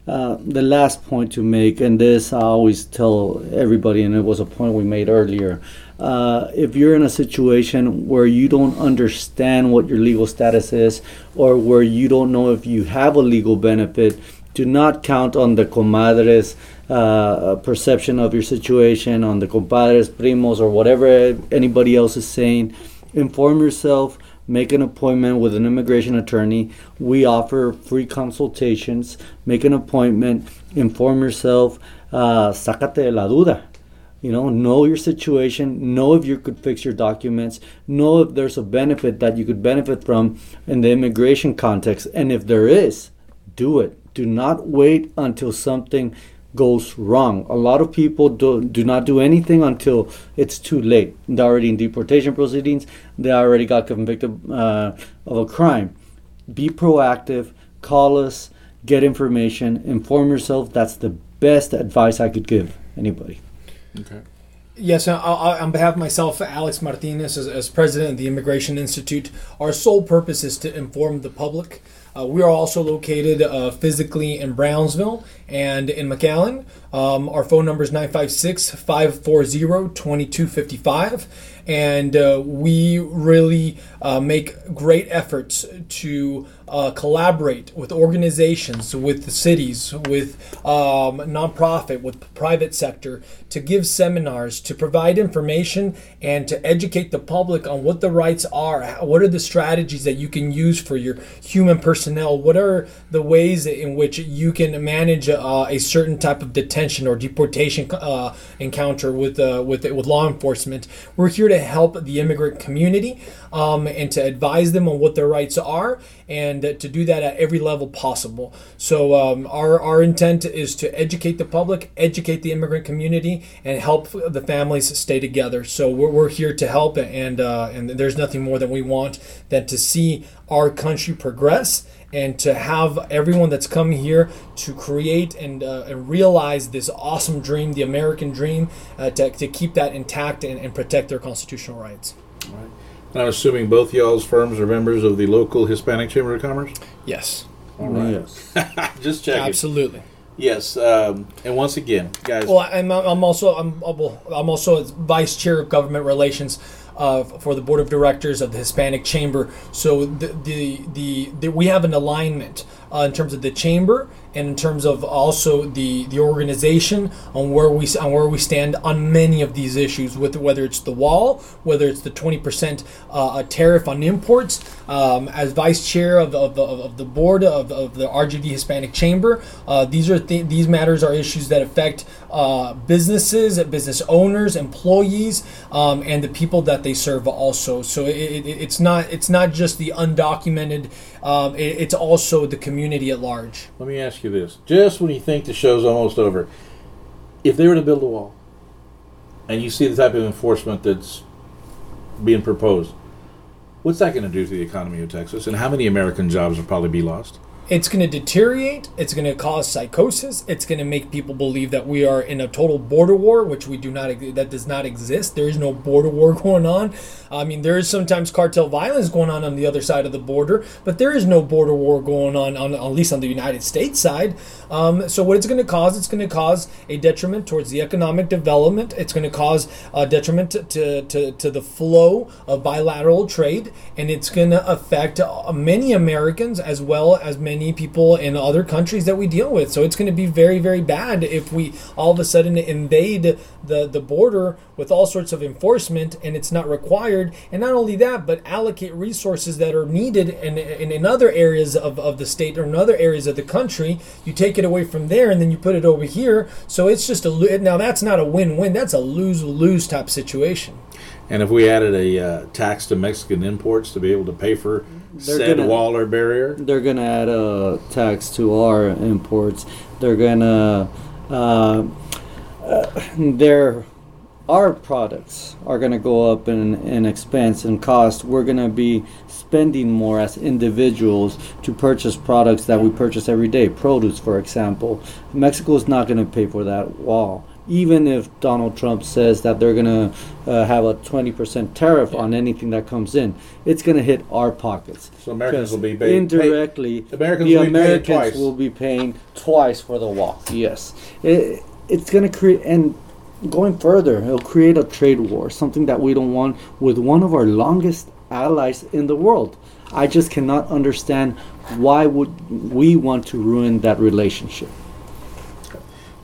Uh, the last point to make, and this I always tell everybody, and it was a point we made earlier. Uh, if you're in a situation where you don't understand what your legal status is, or where you don't know if you have a legal benefit, do not count on the comadres uh, perception of your situation, on the compadres, primos, or whatever anybody else is saying. Inform yourself make an appointment with an immigration attorney. We offer free consultations. Make an appointment, inform yourself, uh, sácate de la duda. You know, know your situation, know if you could fix your documents, know if there's a benefit that you could benefit from in the immigration context. And if there is, do it. Do not wait until something goes wrong. A lot of people do, do not do anything until it's too late. They're already in deportation proceedings, they already got convicted uh, of a crime. Be proactive, call us, get information, inform yourself. That's the best advice I could give anybody. Okay. Yes, on behalf of myself, Alex Martinez, as, as, president of the Immigration Institute, our sole purpose is to inform the public. Uh, we are also located uh, physically in Brownsville and in McAllen. Um, our phone number is 956 540 2255. And uh, we really uh, make great efforts to uh, collaborate with organizations, with the cities, with um, nonprofit, with private sector to give seminars, to provide information, and to educate the public on what the rights are. What are the strategies that you can use for your human personnel? What are the ways in which you can manage uh, a certain type of detention or deportation uh, encounter with uh, with with law enforcement? We're here to help the immigrant community um, and to advise them on what their rights are and to do that at every level possible. So um, our, our intent is to educate the public, educate the immigrant community, and help the families stay together. So we're, we're here to help, and uh, and there's nothing more that we want than to see our country progress and to have everyone that's come here to create and, uh, and realize this awesome dream, the American dream, uh, to, to keep that intact and, and protect their constitutional rights. All right. And I'm assuming both y'all's firms are members of the local Hispanic Chamber of Commerce? Yes. All right. Yes. Just checking. Absolutely. Yes, um, and once again, guys. Well, I'm, I'm also I'm I'm also vice chair of government relations uh, for the board of directors of the Hispanic Chamber. So the the, the, the we have an alignment uh, in terms of the chamber and in terms of also the the organization on where we on where we stand on many of these issues with whether it's the wall whether it's the 20% uh, tariff on imports um, as vice chair of, of, of, of the board of, of the RGV Hispanic Chamber uh, these are th- these matters are issues that affect uh, businesses business owners employees um, and the people that they serve also. So it, it, it's not it's not just the undocumented um, it, it's also the community at large. Let me ask you this: just when you think the show's almost over, if they were to build a wall, and you see the type of enforcement that's being proposed, what's that going to do to the economy of Texas, and how many American jobs will probably be lost? It's going to deteriorate it's going to cause psychosis it's going to make people believe that we are in a total border war which we do not that does not exist. There is no border war going on. I mean there is sometimes cartel violence going on on the other side of the border but there is no border war going on, on at least on the united states side. Um, so what it's going to cause it's going to cause a detriment towards the economic development. It's going to cause a detriment to, to, to, to the flow of bilateral trade and it's going to affect many americans as well as many many people in other countries that we deal with. So it's going to be very, very bad if we all of a sudden invade the, the border with all sorts of enforcement and it's not required. And not only that, but allocate resources that are needed in, in, in other areas of, of the state or in other areas of the country. You take it away from there and then you put it over here. So it's just a now that's not a win win. That's a lose lose type situation. And if we added a uh, tax to Mexican imports to be able to pay for They're said gonna- wall or barrier, They're gonna add a tax to our imports. They're gonna uh, uh, they're our products are going to go up in, in expense and cost, we're going to be spending more as individuals to purchase products that we purchase every day, produce, for example. Mexico is not going to pay for that wall. Even if Donald Trump says that they're going to uh, have a 20% tariff on anything that comes in, it's going to hit our pockets. So Americans will be indirectly. pay- Americans the will be paying Americans twice. will be paying twice for the wall. Yes, it, it's going to create and going further, it'll create a trade war, something that we don't want with one of our longest allies in the world. I just cannot understand why would we want to ruin that relationship.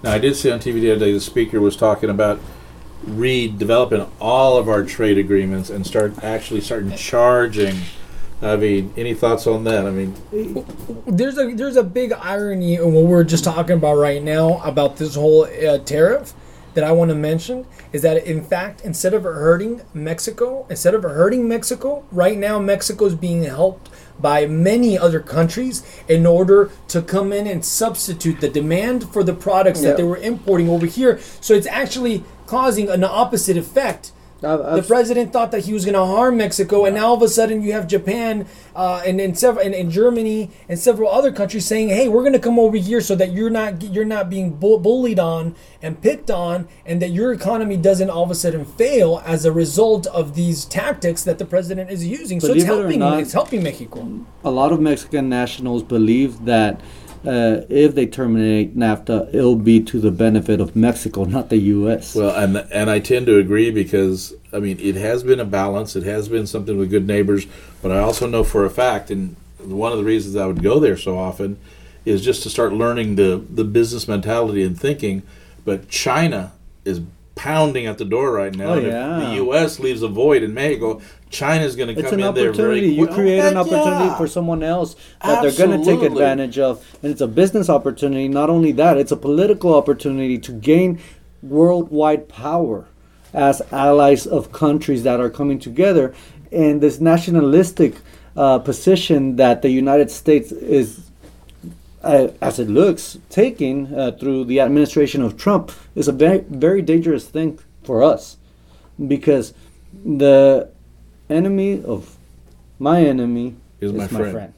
Now, I did see on TV the other day the speaker was talking about redeveloping all of our trade agreements and start actually starting charging. I mean, any thoughts on that? I mean, there's a there's a big irony in what we're just talking about right now about this whole uh, tariff that I want to mention is that in fact instead of hurting Mexico, instead of hurting Mexico, right now Mexico is being helped by many other countries in order to come in and substitute the demand for the products Yeah. that they were importing over here. So it's actually causing an opposite effect. The president thought that he was going to harm Mexico, and now all of a sudden you have Japan uh, and and, several, and, and Germany and several other countries saying, "Hey, we're going to come over here so that you're not you're not being bu- bullied on and picked on, and that your economy doesn't all of a sudden fail as a result of these tactics that the president is using." so it's it helping not- it's helping Mexico. a lot of Mexican nationals believe that uh, if they terminate NAFTA, it'll be to the benefit of Mexico, not the U.S. well, and and I tend to agree because I mean it has been a balance. It has been something with good neighbors, but I also know for a fact, and one of the reasons I would go there so often is just to start learning the the business mentality and thinking. But China is pounding at the door right now. Oh, yeah. the U.S. leaves a void in Mexico, China's going to come an in there very opportunity. You create Oh, an opportunity yeah. for someone else that they're going to take advantage of, and it's a business opportunity. Not only that, it's a political opportunity to gain worldwide power as allies of countries that are coming together. And this nationalistic uh, position that the United States is uh, as it looks, taking uh, through the administration of Trump is a very, very dangerous thing for us because the enemy of my enemy Is my friend.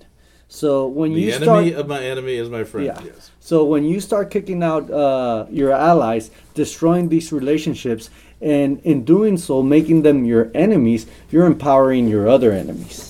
So when The you enemy start, of my enemy is my friend. yeah. Yes. So when you start kicking out uh, your allies, destroying these relationships, and in doing so, making them your enemies, you're empowering your other enemies.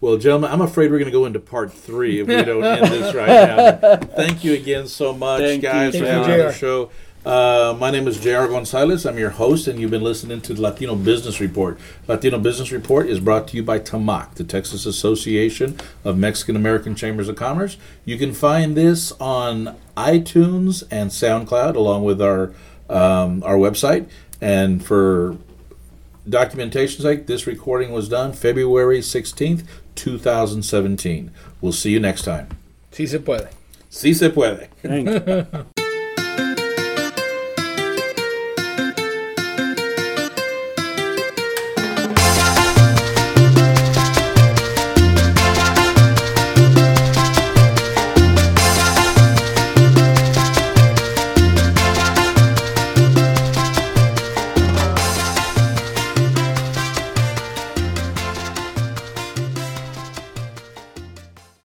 Well, gentlemen, I'm afraid we're going to go into part three if we don't end this right now. Thank you again so much, Thank guys, Thank for you, having me on the show. Uh, my name is J.R. Gonzalez. I'm your host, and you've been listening to the Latino Business Report. Latino Business Report is brought to you by TAMAC, the Texas Association of Mexican American Chambers of Commerce. You can find this on iTunes and SoundCloud, along with our um, our website. And for documentation's sake, this recording was done February 16th, 2017. We'll see you next time. Si se puede. Si se puede. Thank you.